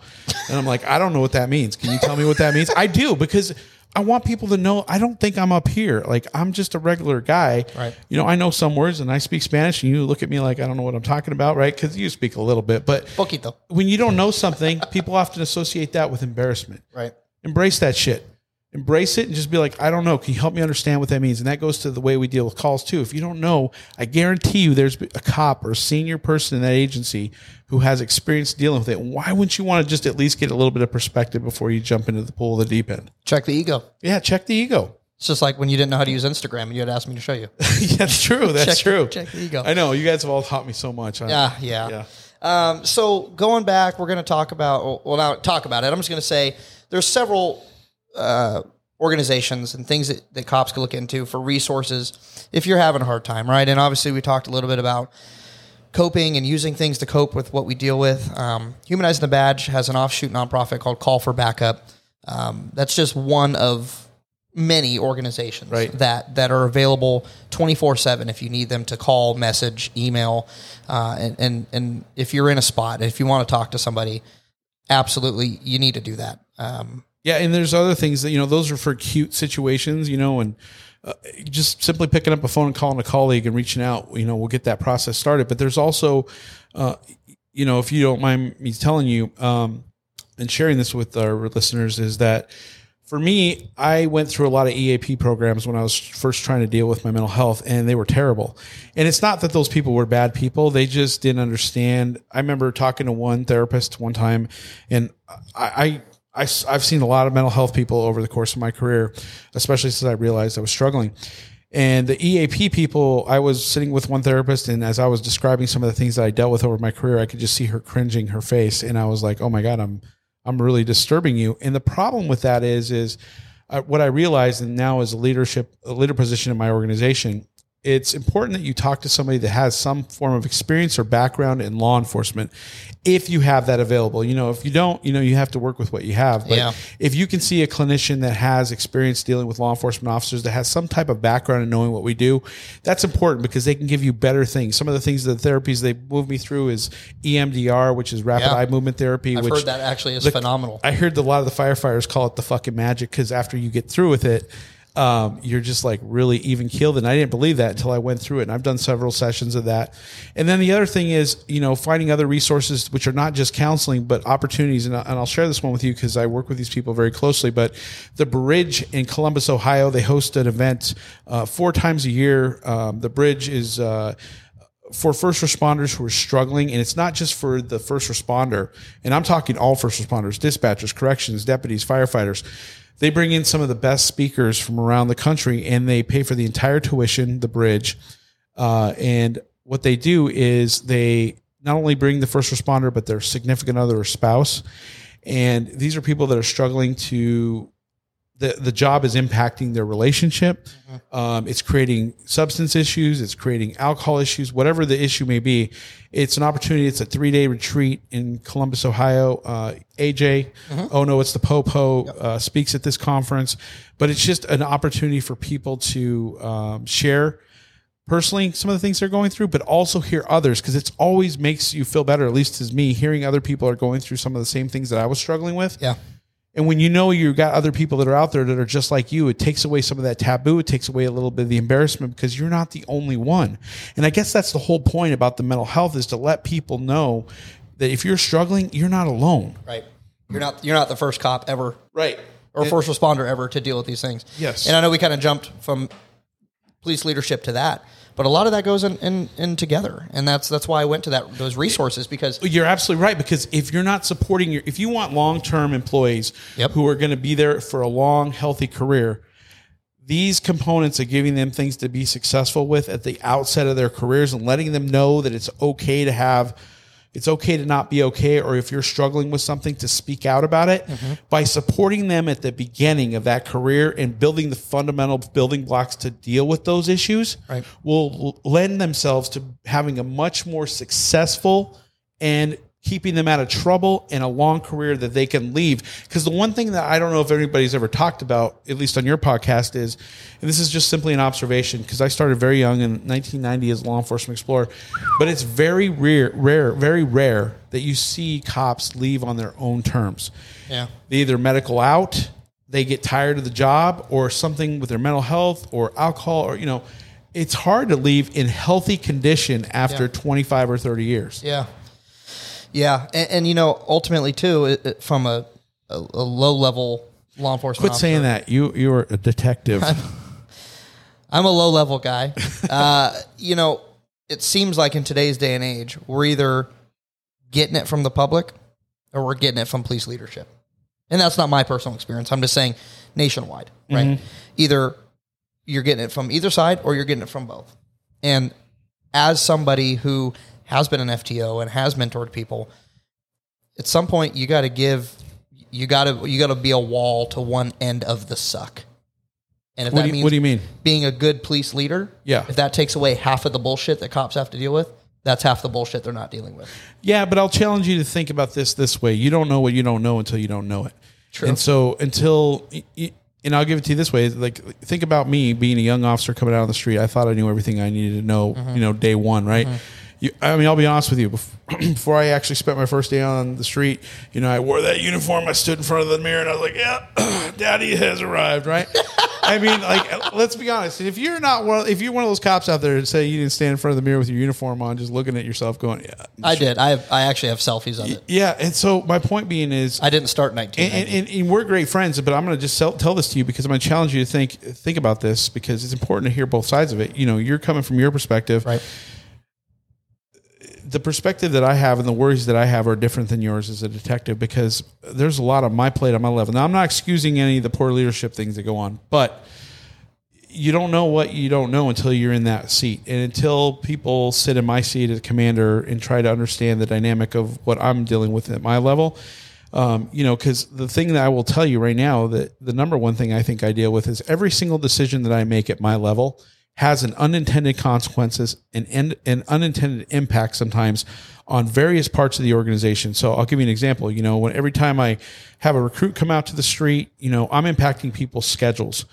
and I'm like, I don't know what that means. Can you tell me what that means? I do because I want people to know I don't think I'm up here. Like I'm just a regular guy. Right. You know, I know some words and I speak Spanish, and you look at me like I don't know what I'm talking about, right? Because you speak a little bit, but Poquito. when you don't know something, people often associate that with embarrassment Right. embrace that shit embrace it and just be like i don't know can you help me understand what that means and that goes to the way we deal with calls too if you don't know i guarantee you there's a cop or a senior person in that agency who has experience dealing with it why wouldn't you want to just at least get a little bit of perspective before you jump into the pool of the deep end Check the ego. yeah check the ego It's just like when you didn't know how to use Instagram and you had asked me to show you. yeah, that's true that's Check- true check the ego. i know you guys have all taught me so much Yeah, yeah. Yeah. Um, so going back, we're going to talk about. Well, not talk about it. I'm just going to say there's several uh, organizations and things that, that cops can look into for resources if you're having a hard time, right? And obviously, we talked a little bit about coping and using things to cope with what we deal with. Um, Humanizing the Badge has an offshoot nonprofit called Call for Backup. Um, that's just one of many organizations Right. that that are available 24/7 if you need them to call, message, email, uh, and, and and if you're in a spot, if you want to talk to somebody, absolutely you need to do that. Um, Yeah, and there's other things that you know those are for cute situations, you know, and uh, just simply picking up a phone and calling a colleague and reaching out, you know, we'll get that process started. But there's also, uh, you know, if you don't mind me telling you um, and sharing this with our listeners, is that for me, I went through a lot of EAP programs when I was first trying to deal with my mental health, and they were terrible. And it's not that those people were bad people; they just didn't understand. I remember talking to one therapist one time, and I, I, I have seen a lot of mental health people over the course of my career, especially since I realized I was struggling. And the EAP people, I was sitting with one therapist, and as I was describing some of the things that I dealt with over my career, I could just see her cringing her face, and I was like, "Oh my god, I'm." I'm really disturbing you. And the problem with that is, is uh, what I realized, and now as a leadership, a leader position in my organization, it's important that you talk to somebody that has some form of experience or background in law enforcement if you have that available. You know, if you don't, you know, you have to work with what you have. But Yeah. if you can see a clinician that has experience dealing with law enforcement officers that has some type of background in knowing what we do, that's important because they can give you better things. Some of the things, the therapies they move me through is EMDR, which is rapid Yeah. eye movement therapy. I've which heard that actually is the- phenomenal. I heard a lot of the firefighters call it the fucking magic because after you get through with it, um, you're just like really even keeled. And I didn't believe that until I went through it. And I've done several sessions of that. And then the other thing is, you know, finding other resources, which are not just counseling, but opportunities. And, I'll share this one with you because I work with these people very closely. But the Bridge in Columbus, Ohio, they host an event uh, four times a year. Um, the Bridge is, uh, for first responders who are struggling, and it's not just for the first responder, and I'm talking all first responders, dispatchers, corrections, deputies, firefighters. They bring in some of the best speakers from around the country, and they pay for the entire tuition, the bridge. Uh, and what they do is they not only bring the first responder, but their significant other or spouse. And these are people that are struggling to the, the job is impacting their relationship. Um, it's creating substance issues. It's creating alcohol issues, whatever the issue may be. It's an opportunity. It's a three day retreat in Columbus, Ohio. Uh, AJ, oh no, it's the Popo, uh, speaks at this conference, but it's just an opportunity for people to um, share personally some of the things they're going through, but also hear others because it's always makes you feel better, at least as me, hearing other people are going through some of the same things that I was struggling with. Yeah. And when you know you've got other people that are out there that are just like you, it takes away some of that taboo. It takes away a little bit of the embarrassment because you're not the only one. And I guess that's the whole point about the mental health is to let people know that if you're struggling, you're not alone. Right. You're not you're not the first cop ever Right. or first responder ever to deal with these things. Yes. And I know we kind of jumped from police leadership to that, but a lot of that goes in, in, in together, and that's that's why I went to that those resources because You're absolutely right because if you're not supporting your, if you want long term employees Yep. who are going to be there for a long, healthy career, these components are giving them things to be successful with at the outset of their careers and letting them know that it's okay to have, it's okay to not be okay, or if you're struggling with something, to speak out about it mm-hmm. by supporting them at the beginning of that career and building the fundamental building blocks to deal with those issues Right. will lend themselves to having a much more successful and keeping them out of trouble and a long career that they can leave. Because the one thing that I don't know if anybody's ever talked about, at least on your podcast, is, and this is just simply an observation, because I started very young in 1990 as a law enforcement explorer, but it's very rare, rare, very rare that you see cops leave on their own terms. yeah. They either medical out, they get tired of the job, or something with their mental health, or alcohol, or you know, it's hard to leave in healthy condition after Yeah. 25 or 30 years. Yeah, yeah, and, and you know, ultimately too, it, it- from a, a, a low level law enforcement. Quit saying that. You you are a detective. I'm a low level guy. uh, you know, it seems like in today's day and age, we're either getting it from the public or we're getting it from police leadership. And that's not my personal experience. I'm just saying nationwide, right? Either you're getting it from either side or you're getting it from both. And as somebody who has been an FTO and has mentored people, at some point you got to give you got to you got to be a wall to one end of the suck. And if what, that you, means what do you mean? being a good police leader, Yeah. if that takes away half of the bullshit that cops have to deal with, that's half the bullshit they're not dealing with. Yeah, but I'll challenge you to think about this this way. You don't know what you don't know until you don't know it. True. And so until and I'll give it to you this way: like think about me being a young officer coming out on the street. I thought I knew everything I needed to know. Mm-hmm. You know, day one, right? You, I mean, I'll be honest with you. bef- Before I actually spent my first day on the street, you know, I wore that uniform. I stood in front of the mirror and I was like, "Yeah, Daddy has arrived." Right? I mean, like, let's be honest. If you're not one, if you're one of those cops out there that say you didn't stand in front of the mirror with your uniform on, just looking at yourself, going, "Yeah, I did. I have, I actually have selfies of it. yeah." And so my point being is, I didn't start 19. and, and, and, and we're great friends, but I'm going to just sell, tell this to you because I'm going to challenge you to think think about this because it's important to hear both sides of it. You know, you're coming from your perspective. right. The perspective that I have and the worries that I have are different than yours as a detective because there's a lot of my plate on my level. Now, I'm not excusing any of the poor leadership things that go on, but you don't know what you don't know until you're in that seat and until people sit in my seat as commander and try to understand the dynamic of what I'm dealing with at my level. Um, you know, because the thing that I will tell you right now that the number one thing I think I deal with is every single decision that I make at my level has an unintended consequences and and an unintended impact sometimes on various parts of the organization. So I'll give you an example. You know, when every time I have a recruit come out to the street, you know, I'm impacting people's schedules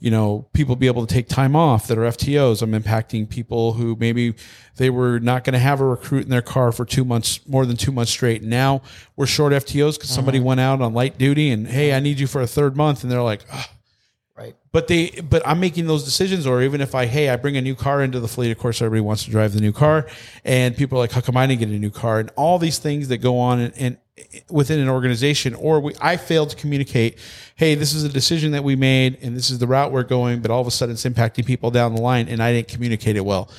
you know, people be able to take time off that are FTOs. I'm impacting people who maybe they were not going to have a recruit in their car for two months, more than two months straight. Now we're short FTOs because somebody uh-huh. went out on light duty and, hey, I need you for a third month. And they're like, "Ugh." Right. but they, but I'm making those decisions. Or even if I, hey, I bring a new car into the fleet, of course, everybody wants to drive the new car. And people are like, how come I didn't get a new car? And all these things that go on and, and within an organization, or we, I failed to communicate, hey, this is a decision that we made and this is the route we're going, but all of a sudden it's impacting people down the line and I didn't communicate it well.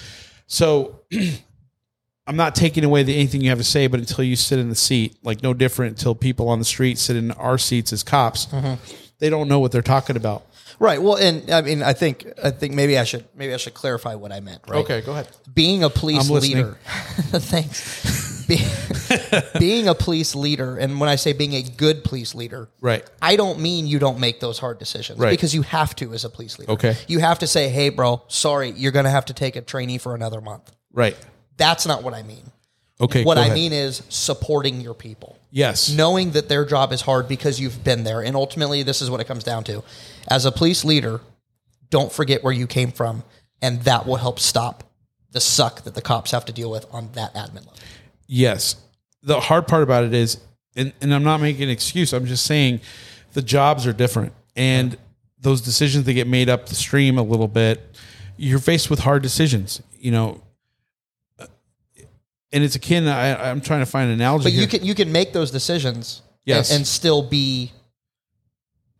So I'm not taking away the, anything you have to say, but until you sit in the seat, like no different until people on the street sit in our seats as cops, mm-hmm. they don't know what they're talking about. Right. Well, and I mean, I think I think maybe I should maybe I should clarify what I meant. Right. Okay, go ahead. Being a police I'm leader. Thanks. Be- being a police leader, and when I say being a good police leader, Right. I don't mean you don't make those hard decisions Right. because you have to as a police leader. Okay. You have to say, "Hey, bro, sorry, you're going to have to take a trainee for another month." Right. That's not what I mean. Okay. what I ahead. mean is supporting your people. Yes. knowing that their job is hard because you've been there. And ultimately, this is what it comes down to. As a police leader, don't forget where you came from, and that will help stop the suck that the cops have to deal with on that admin level. Yes. The hard part about it is, and, and I'm not making an excuse, I'm just saying the jobs are different. And those decisions that get made up the stream a little bit, you're faced with hard decisions, you know. And it's akin, I, I'm trying to find an analogy. But you here. can you can make those decisions Yes. and, and still be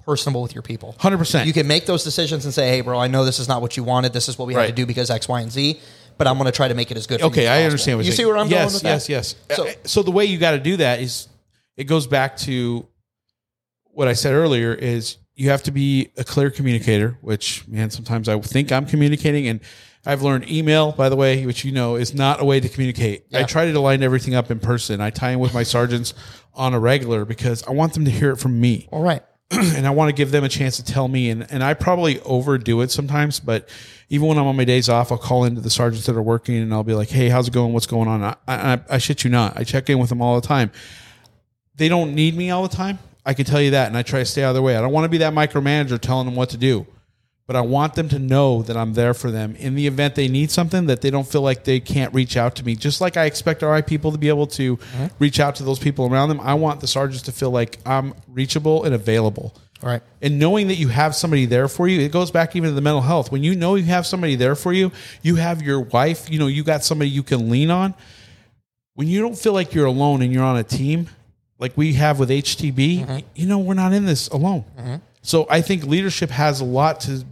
personable with your people. 100%. You can make those decisions and say, "Hey, bro, I know this is not what you wanted. This is what we had to do because X, Y, and Z." But I'm going to try to make it as good. For you Okay, as I understand what you you're see saying. where I'm yes, going with that. yes, yes, So- So, so the way you got to do that is it goes back to what I said earlier is you have to be a clear communicator, which man, sometimes I think I'm communicating and I've learned email, by the way, which you know is not a way to communicate. I try to line everything up in person. I tie in with my sergeants on a regular because I want them to hear it from me All right. and I want to give them a chance to tell me. And, and I probably overdo it sometimes, but even when I'm on my days off, I'll call into the sergeants that are working and I'll be like, Hey, how's it going? What's going on? I, I, I shit you not. I check in with them all the time. They don't need me all the time. I can tell you that. And I try to stay out of their way. I don't want to be that micromanager telling them what to do, but I want them to know that I'm there for them in the event they need something that they don't feel like they can't reach out to me. Just like I expect RI people to be able to uh-huh. reach out to those people around them. I want the sergeants to feel like I'm reachable and available. All right. And knowing that you have somebody there for you, it goes back even to the mental health. When you know you have somebody there for you, you have your wife, you know, you got somebody you can lean on. When you don't feel like you're alone and you're on a team, like we have with HTB, mm-hmm. you know, we're not in this alone. Mm-hmm. So I think leadership has a lot to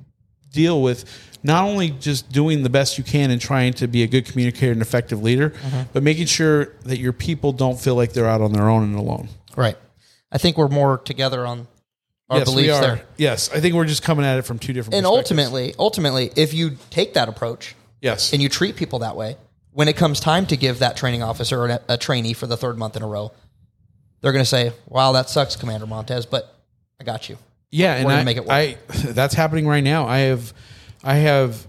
deal with not only just doing the best you can and trying to be a good communicator and effective leader, mm-hmm. but making sure that your people don't feel like they're out on their own and alone. Right. I think we're more together on our yes, we beliefs are. there. Yes, I think we're just coming at it from two different. And ultimately, ultimately, if you take that approach yes, and you treat people that way, when it comes time to give that training officer a, a trainee for the third month in a row, they're going to say, "Wow, that sucks, Commander Montez, but I got you." Yeah, and I, make it work. I that's happening right now. I have, I have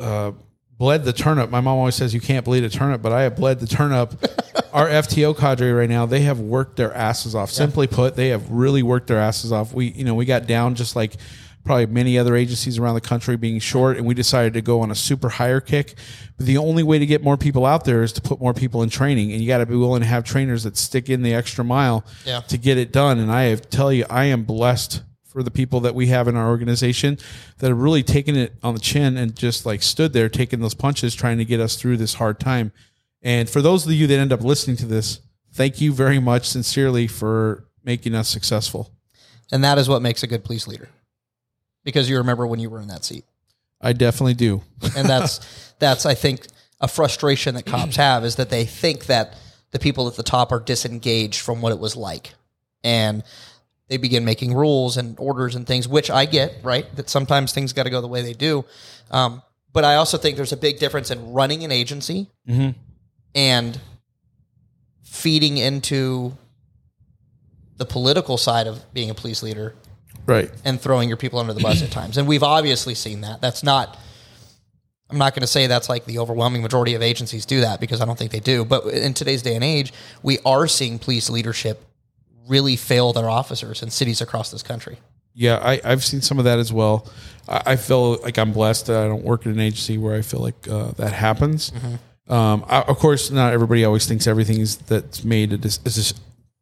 uh, bled the turnip. My mom always says you can't bleed a turnip, but I have bled the turnip. Our FTO cadre right now, they have worked their asses off. Simply put, they have really worked their asses off. We, you know, we got down just like probably many other agencies around the country being short, and we decided to go on a super hire kick. But the only way to get more people out there is to put more people in training, and you got to be willing to have trainers that stick in the extra mile Yeah. to get it done. And I have, tell you, I am blessed for the people that we have in our organization that have really taken it on the chin and just like stood there taking those punches, trying to get us through this hard time. And for those of you that end up listening to this, thank you very much sincerely for making us successful. And that is what makes a good police leader, because you remember when you were in that seat. I definitely do. and that's that's I think a frustration that cops have is that they think that the people at the top are disengaged from what it was like, and they begin making rules and orders and things, which I get right that sometimes things got to go the way they do. Um, but I also think there's a big difference in running an agency and feeding into the political side of being a police leader Right. and throwing your people under the bus at times. And we've obviously seen that. That's not. I'm not going to say that's like the overwhelming majority of agencies do that because I don't think they do. But in today's day and age, we are seeing police leadership really fail their officers in cities across this country. Yeah, I, I've seen some of that as well. I, I feel like I'm blessed that I don't work in an agency where I feel like uh, that happens. Um, I, of course, not everybody always thinks everything is that's made. A, dec- is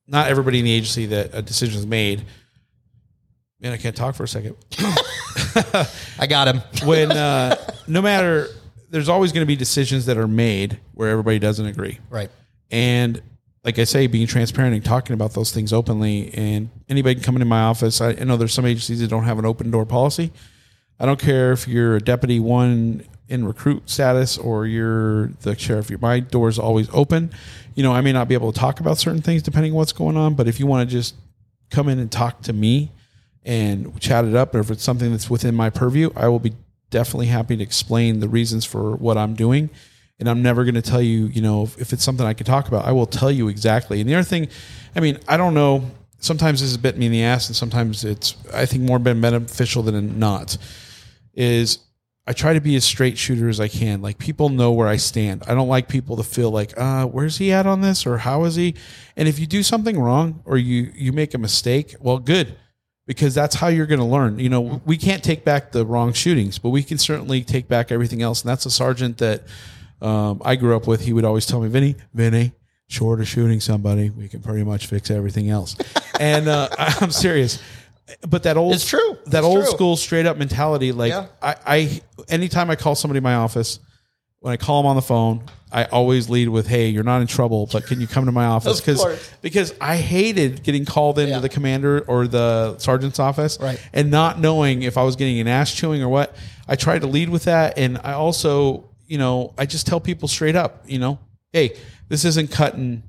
not everybody in the agency that a decision is made. Man, I can't talk for a second. I got him. When uh, no matter, there's always going to be decisions that are made where everybody doesn't agree. Right. And like I say, being transparent and talking about those things openly, and anybody can come into my office. I, know there's some agencies that don't have an open door policy. I don't care if you're a deputy one in recruit status or you're the sheriff. My door is always open. You know, I may not be able to talk about certain things depending on what's going on, but if you want to just come in and talk to me and chat it up, or if it's something that's within my purview, I will be definitely happy to explain the reasons for what I'm doing. And I'm never going to tell you, you know, if, if it's something I can talk about, I will tell you exactly. And the other thing, I mean, I don't know. Sometimes this has bit me in the ass, and sometimes it's, I think, more been beneficial than not. Is I try to be as straight shooter as I can. Like people know where I stand. I don't like people to feel like, uh, where's he at on this or how is he? And if you do something wrong or you you make a mistake, well, good, because that's how you're going to learn. You know, we can't take back the wrong shootings, but we can certainly take back everything else. And that's a sergeant that um, I grew up with. He would always tell me, Vinnie, Vinnie. Short of shooting somebody, we can pretty much fix everything else. and uh, I'm serious. But that old, It's true. That It's old true. school straight up mentality, like Yeah. I, I, anytime I call somebody in my office, when I call them on the phone, I always lead with, "Hey, you're not in trouble, but can you come to my office?" Because course. because I hated getting called into Yeah. the commander or the sergeant's office, Right. and not knowing if I was getting an ass chewing or what. I tried to lead with that, and I also, you know, I just tell people straight up, you know, hey, this isn't cutting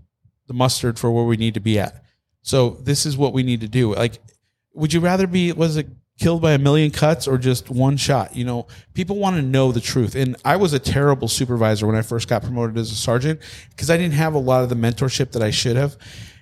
the mustard for where we need to be at. So this is what we need to do. Like, would you rather be was it killed by a million cuts or just one shot? You know, people want to know the truth. And I was a terrible supervisor when I first got promoted as a sergeant because I didn't have a lot of the mentorship that I should have.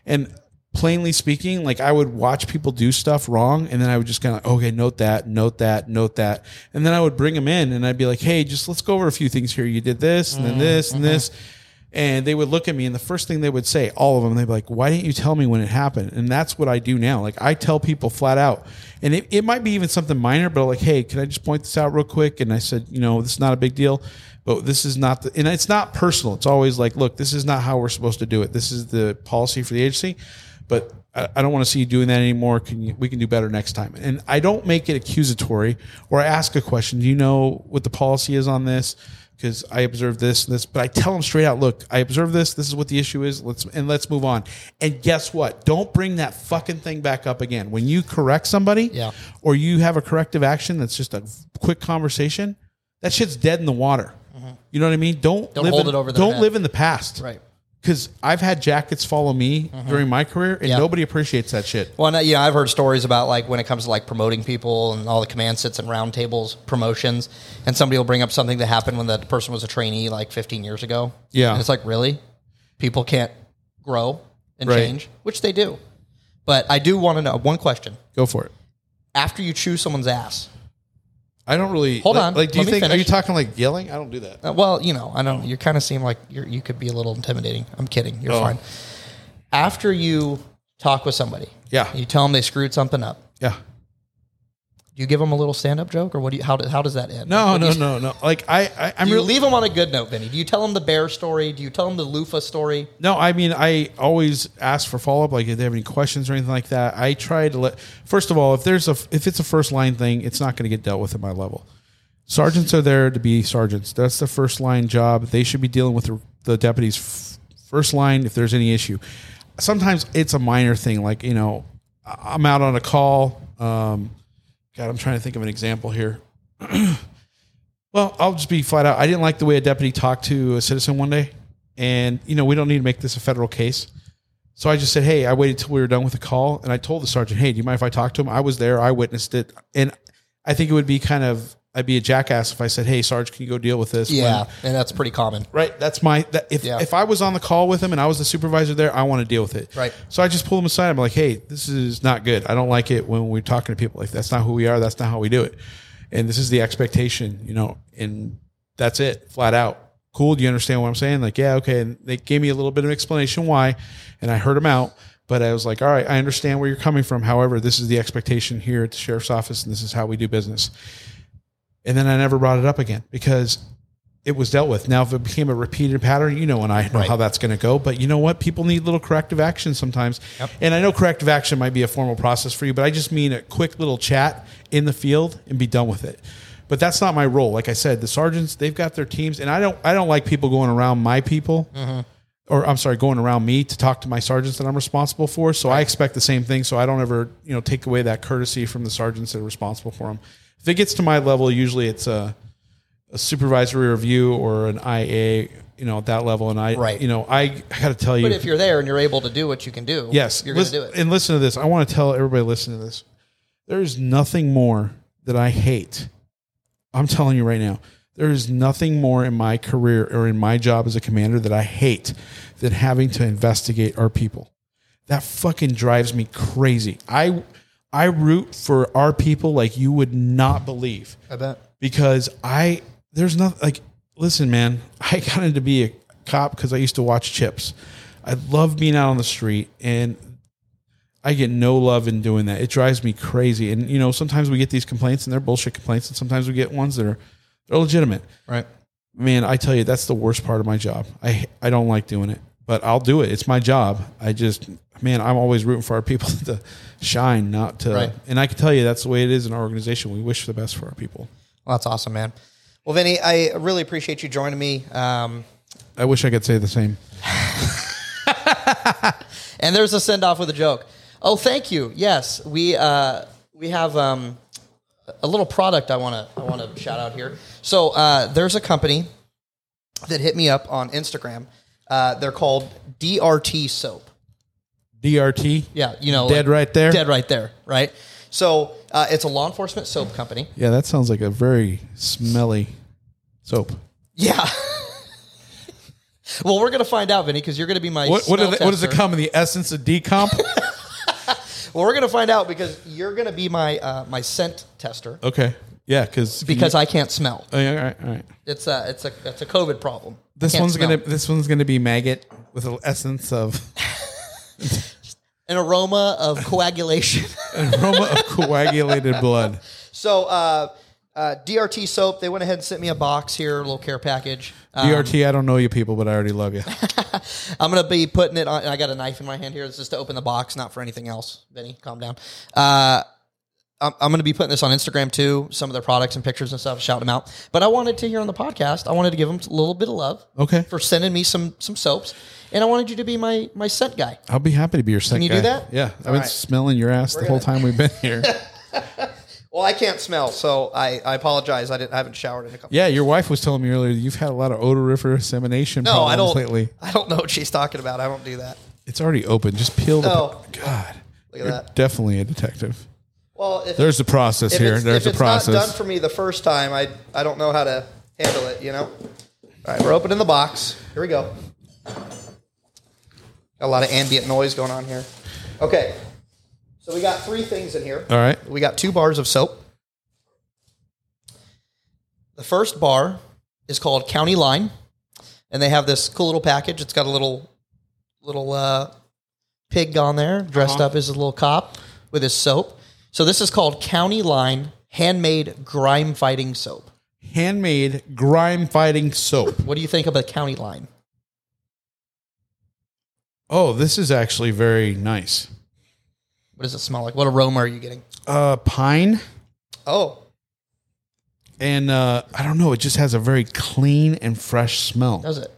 And plainly speaking, like I would watch people do stuff wrong, and then I would just kind of okay, note that, note that, note that, and then I would bring them in, and I'd be like, hey, just let's go over a few things here. You did this, and then this, and this. Mm-hmm. Mm-hmm. And they would look at me, and the first thing they would say, all of them, they'd be like, "Why didn't you tell me when it happened?" And that's what I do now. Like I tell people flat out, and it, it might be even something minor, but like, "Hey, can I just point this out real quick?" And I said, "You know, this is not a big deal, but this is not the, and it's not personal. It's always like, look, this is not how we're supposed to do it. This is the policy for the agency, but I, I don't want to see you doing that anymore. Can you, we can do better next time?" And I don't make it accusatory or I ask a question. Do you know what the policy is on this? because I observed this and this, but I tell them straight out, look, I observed this. This is what the issue is. Let's and let's move on. And guess what? Don't bring that fucking thing back up again. When you correct somebody, Yeah. or you have a corrective action that's just a quick conversation, that shit's dead in the water. Mm-hmm. You know what I mean? Don't Don't live hold in, it over Don't head. live in the past, Right. Because I've had jackets follow me mm-hmm. during my career, and Yeah. nobody appreciates that shit. Well, no, yeah, I've heard stories about like when it comes to like promoting people and all the command sits and roundtables promotions, and somebody will bring up something that happened when that person was a trainee like 15 years ago. Yeah. and it's like really, people can't grow and Right. change, which they do. But I do want to know one question: Go for it. After you chew someone's ass, I don't really Hold on, Like, do you think? Are you talking like yelling? I don't do that. uh, well, you know, I don't. You kind of seem like you're, you could be a little intimidating. I'm kidding. You're Oh. fine. After you talk with somebody, Yeah. you tell them they screwed something up. Yeah. Do you give them a little stand-up joke, or what do you? How, do, how does that end? No, do no, you- no, no. Like I, I I'm you really leave them on a good note, Vinnie? Do you tell them the bear story? Do you tell them the loofah story? no. I mean, I always ask for follow up. Like if they have any questions or anything like that, I try to let. First of all, if there's a if it's a first line thing, it's not going to get dealt with at my level. Sergeants are there to be sergeants. That's the first line job. They should be dealing with the, the deputies f- first line if there's any issue. Sometimes it's a minor thing, like you know, I'm out on a call. Um, God, I'm trying to think of an example here. Well, I'll just be flat out. I didn't like the way a deputy talked to a citizen one day, and you know we don't need to make this a federal case. So I just said, "Hey, I waited till we were done with the call, and I told the sergeant, "Hey, do you mind if I talk to him?" I was there, I witnessed it, and I think it would be kind of I'd be a jackass if I said, "Hey, Sarge, can you go deal with this?" when- Yeah, and that's pretty common. right. That's my. That, if Yeah. if I was on the call with him and I was the supervisor there, I want to deal with it. Right. So I just pull him aside. I'm like, "Hey, this is not good. I don't like it when we're talking to people like that's not who we are. That's not how we do it. And this is the expectation, you know. And that's it, flat out. Cool. Do you understand what I'm saying? Like, yeah, okay. And they gave me a little bit of explanation why, and I heard him out. But I was like, all right, I understand where you're coming from. However, this is the expectation here at the sheriff's office, and this is how we do business. And then I never brought it up again because it was dealt with. Now, if it became a repeated pattern, you know, and I know how that's going to go. But you know what? People need little corrective action sometimes. And I know corrective action might be a formal process for you, but I just mean a quick little chat in the field and be done with it. But that's not my role. Like I said, the sergeants they've got their teams, and I don't. I don't like people going around my people, mm-hmm. or I'm sorry, going around me to talk to my sergeants that I'm responsible for. So I expect the same thing. So I don't ever, you know, take away that courtesy from the sergeants that are responsible for them. If it gets to my level, usually it's a a supervisory review or an IA, you know, at that level. And I, Right. you know, I, I got to tell you, But if you're there and you're able to do what you can do, yes, you're going to do it. And listen to this. I want to tell everybody listening to this. There is nothing more that I hate. I'm telling you right now, there is nothing more in my career or in my job as a commander that I hate than having to investigate our people. That fucking drives me crazy. I I root for our people like you would not believe I bet. because I there's nothing like listen, man. I got into be a cop because I used to watch CHiPs. I love being out on the street, and I get no love in doing that. It drives me crazy. And you know, sometimes we get these complaints, and they're bullshit complaints, and sometimes we get ones that are they're legitimate. Right. Man, I tell you, that's the worst part of my job. I I don't like doing it, but I'll do it. It's my job. I just man, I'm always rooting for our people to shine, not to. Right. And I can tell you, that's the way it is in our organization. We wish the best for our people. Well, that's awesome, man. Well, Vinnie, I really appreciate you joining me. Um, I wish I could say the same. and there's a send off with a joke. Oh, thank you. Yes, we uh, we have um, a little product I want to I want to shout out here. So uh, there's a company that hit me up on Instagram. Uh, they're called DRT Soap. DRT. Yeah, you know, Dead right there? Dead right there. Right. So uh, it's a law enforcement soap company. Yeah, that sounds like a very smelly soap. Yeah. well, we're gonna find out, Vinnie, because you're gonna be my. What what, smell are the, what does it come in the essence of decomp? Well, we're gonna find out because you're gonna be my uh, my scent tester okay, yeah, because because I can't smell. Oh, yeah, all right, all right. It's a it's a it's a COVID problem. This one's smell. gonna this one's gonna be maggot with an essence of an aroma of coagulation. an aroma of coagulated blood. so uh, uh, DRT soap. They went ahead and sent me a box here, a little care package. Um, DRT, I don't know you people, but I already love you. I'm gonna be putting it on. I got a knife in my hand here. It's just to open the box, not for anything else. Vinnie, calm down. Uh, I'm, I'm going to be putting this on Instagram too. Some of their products and pictures and stuff, shout them out. But I wanted to hear on the podcast. I wanted to give them a little bit of love. Okay. For sending me some some soaps, and I wanted you to be my my scent guy. I'll be happy to be your second. you do that? Yeah, I've All been right. smelling your ass the whole time we've been here. Well, I can't smell, so I, I apologize. I didn't. I haven't showered in a couple. Yeah, your wife was telling me earlier you've had a lot of odoriferous emanation No, problems I don't. lately. I don't know what she's talking about. I don't do that. It's already open. Just peel the. Oh. God, Look at you're that. definitely a detective. Well, if, There's a process if here. it's, There's if the it's not done for me the first time, I I don't know how to handle it. You know. All right, we're opening the box. Here we go. Got a lot of ambient noise going on here. Okay, so we got three things in here. All right. We got two bars of soap. The first bar is called County Line, and they have this cool little package. It's got a little little uh, pig on there, dressed Uh-huh. up as a little cop with his soap. So this is called County Line handmade grime fighting soap. Handmade grime fighting soap. What do you think of the County Line? Oh, this is actually very nice. What does it smell like? What aroma are you getting? Uh, pine Oh, and uh, I don't know. It just has a very clean and fresh smell. does it?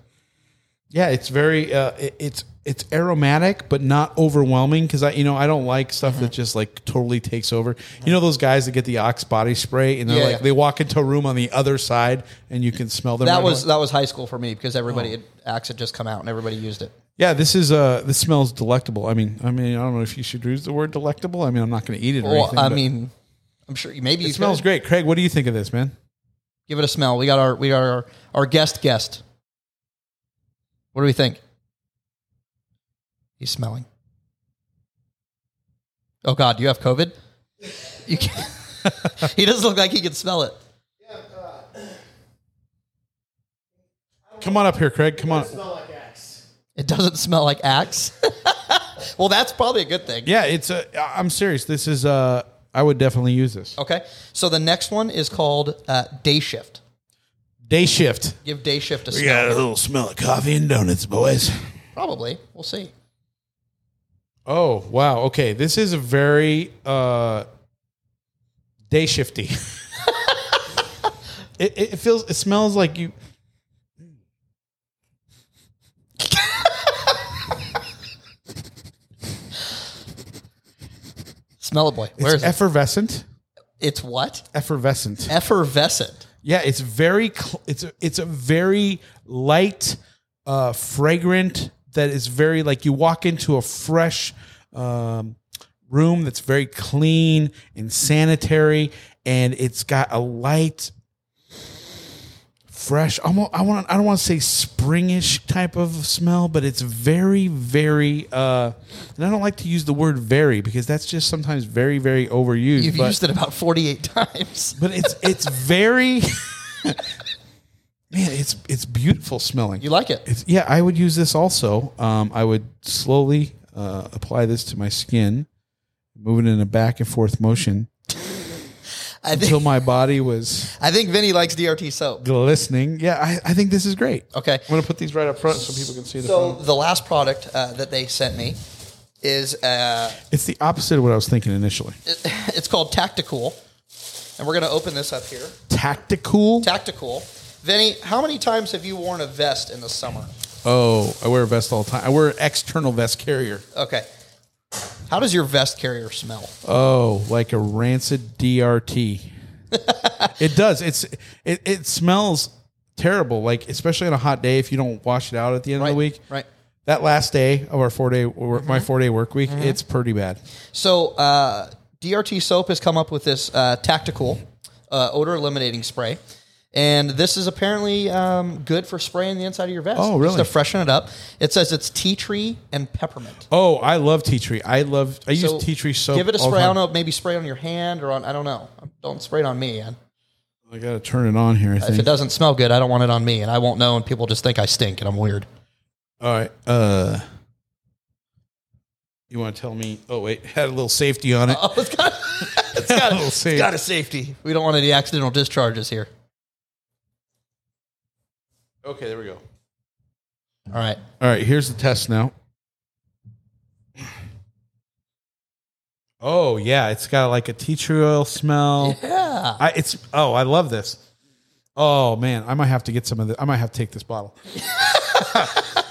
Yeah, it's very uh, it, it's it's aromatic, but not overwhelming. Because I you know I don't like stuff Mm-hmm. that just like totally takes over. You know those guys that get the Axe body spray and they're Yeah, like yeah. they walk into a room on the other side and you can smell them. That right was away. that was high school for me because everybody Oh. had Axe had just come out and everybody used it. yeah. This is uh this smells delectable. I mean I mean I don't know if you should use the word delectable. I mean I'm not going to eat it or Well, anything. I mean, I'm sure maybe it you smells could. great. Craig, what do you think of this, man? Give it a smell. We got our we got our, our guest guest. What do we think? He's smelling. Oh God, you have COVID? You can't. he doesn't look like he can smell it. Come on up here, Craig. Come on. It doesn't smell like Axe. well, that's probably a good thing. Yeah, it's a. I'm serious. This is. Uh, I would definitely use this. Okay. So the next one is called uh, Day Shift. Day shift. Give Day Shift a We smell. got a little smell of coffee and donuts, boys. Probably. We'll see. Oh wow. Okay, this is a very uh, day shifty. it, it feels. It smells like you. Smell it, boy. Where It's is it? effervescent. It's what? Effervescent. Effervescent. Yeah, it's very. Cl- it's a, it's a very light, uh, fragrant. That is very like you walk into a fresh um, room that's very clean and sanitary, and it's got a light, fresh. Almost, I want. I don't want to say springish type of smell, but it's very, very. Uh, and I don't like to use the word "very" because that's just sometimes very, very overused. You've but- used it about 48 times. but it's it's very man it's it's beautiful smelling You like it? it's, yeah i would use this also um, i would slowly uh, apply this to my skin moving in a back and forth motion I until my body was I think Vinnie likes DRT soap. glistening yeah i, I think this is great Okay. i'm gonna put these right up front so people can see the So phone the last product uh, that they sent me is uh, it's the opposite of what i was thinking initially it's called Tacticool, and we're going to open this up here. tactical Tacticool. Vinnie, how many times have you worn a vest in the summer? oh i wear a vest all the time i wear an external vest carrier Okay. How does your vest carrier smell? Oh, like a rancid DRT. it does. It's it, it smells terrible. Like especially on a hot day if you don't wash it out at the end of the week. Right. That last day of our four day work, my four day work week, it's pretty bad. So uh, DRT soap has come up with this uh, Tactical uh, odor eliminating spray. And this is apparently um, good for spraying the inside of your vest. Oh, really? Just to freshen it up. It says it's tea tree and peppermint. Oh, I love tea tree. I love. I So use tea tree soap. Give it a all the spray. I don't know. Maybe spray on your hand or on. I don't know. Don't spray it on me. And I gotta turn it on here. I if it doesn't smell good, I don't want it on me, and I won't know, and people just think I stink and I'm weird. All right. Uh, you want to tell me? Oh wait, had a little safety on it. Oh, it's got, it's got, A little it's safe. got a safety. We don't want any accidental discharges here. Okay, there we go. All right. All right, here's the test now. Oh yeah, it's got like a tea tree oil smell. Yeah. I, it's oh, I love this. Oh man, I might have to get some of this. I might have to take this bottle.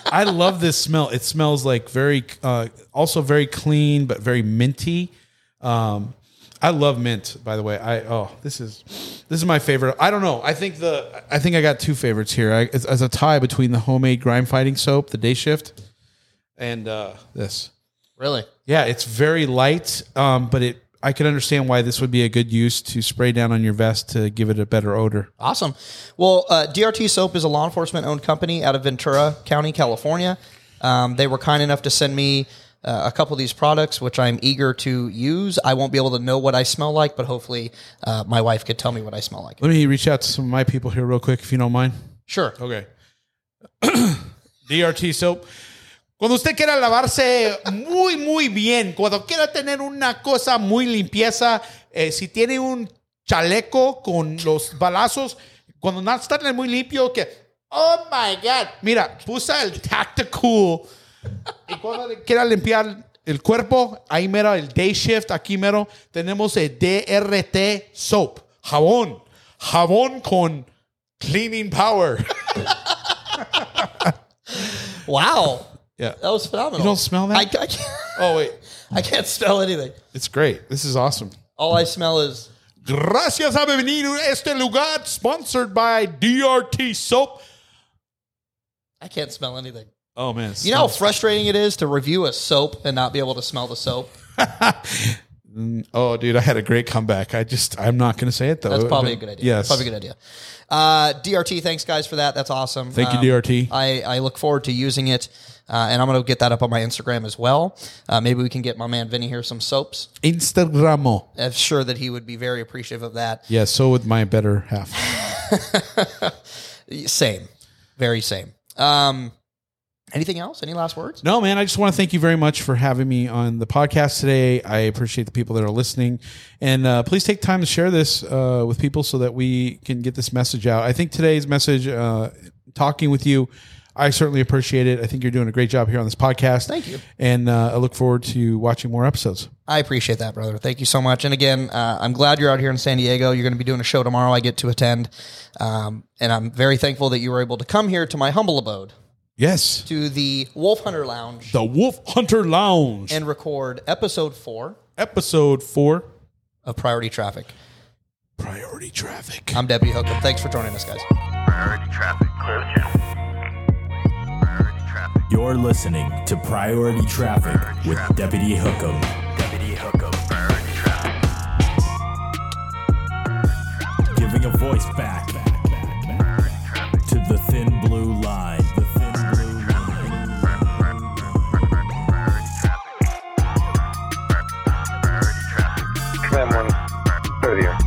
I love this smell. It smells like very, uh, also very clean, but very minty. Um, I love mint. By the way, I oh this is this is my favorite. I don't know. I think the I think I got two favorites here. I, as, as a tie between the homemade grime fighting soap, the day shift, and uh, this. Really? Yeah, it's very light, um, but it. I can understand why this would be a good use to spray down on your vest to give it a better odor. Awesome. Well, uh, DRT Soap is a law enforcement owned company out of Ventura County, California. Um, they were kind enough to send me uh, a couple of these products, which I'm eager to use. I won't be able to know what I smell like, but hopefully uh, my wife could tell me what I smell like. Let me reach out to some of my people here real quick, if you don't mind. Sure. Okay. DRT soap. Cuando usted quiera lavarse muy, muy bien, cuando quiera tener una cosa muy limpieza, eh, si tiene un chaleco con los balazos, cuando no está muy limpio, que, oh my God, mira, pusa el Tactical. Y cuando le quiera limpiar el cuerpo, ahí mero el Day Shift, aquí mero tenemos el DRT Soap, jabón, jabón con cleaning power. Wow. Yeah. That was phenomenal. You don't smell that? I, I, can't, Oh wait, I can't smell anything. it's great. This is awesome. All I smell is Gracias a venido a este lugar, sponsored by DRT Soap. I can't smell anything. Oh man, You know how frustrating it is to review a soap and not be able to smell the soap? Oh, dude, I had a great comeback. I just, I'm not going to say it though. That's probably a good idea. Yes. Probably a good idea. Uh, DRT, thanks guys for that. That's awesome. Thank you, Um, DRT. I, I look forward to using it. Uh, and I'm going to get that up on my Instagram as well. Uh, maybe we can get my man Vinnie here some soaps. Instagramo. I'm sure that he would be very appreciative of that. Yeah, so with my better half. Same. Very same. Um, anything else? Any last words? No, man, I just want to thank you very much for having me on the podcast today. I appreciate the people that are listening. And uh, please take time to share this uh, with people so that we can get this message out. I think today's message, uh, talking with you, I certainly appreciate it. I think you're doing a great job here on this podcast. Thank you. And uh, I look forward to watching more episodes. I appreciate that, brother. Thank you so much. And again, uh, I'm glad you're out here in San Diego. You're going to be doing a show tomorrow. I get to attend, um, and I'm very thankful that you were able to come here to my humble abode, Yes. To the Wolf Hunter Lounge. The Wolf Hunter Lounge. And record episode four. Episode four of Priority Traffic. Priority Traffic. I'm Deputy Hook'em. Thanks for joining us, guys. Priority Traffic. Clear channel. Priority Traffic. You're listening to Priority Traffic Priority with traffic. Deputy Hook'em. Deputy Hook'em. Priority Traffic. Giving a voice back, back, back, back to the thin blue line. perdió.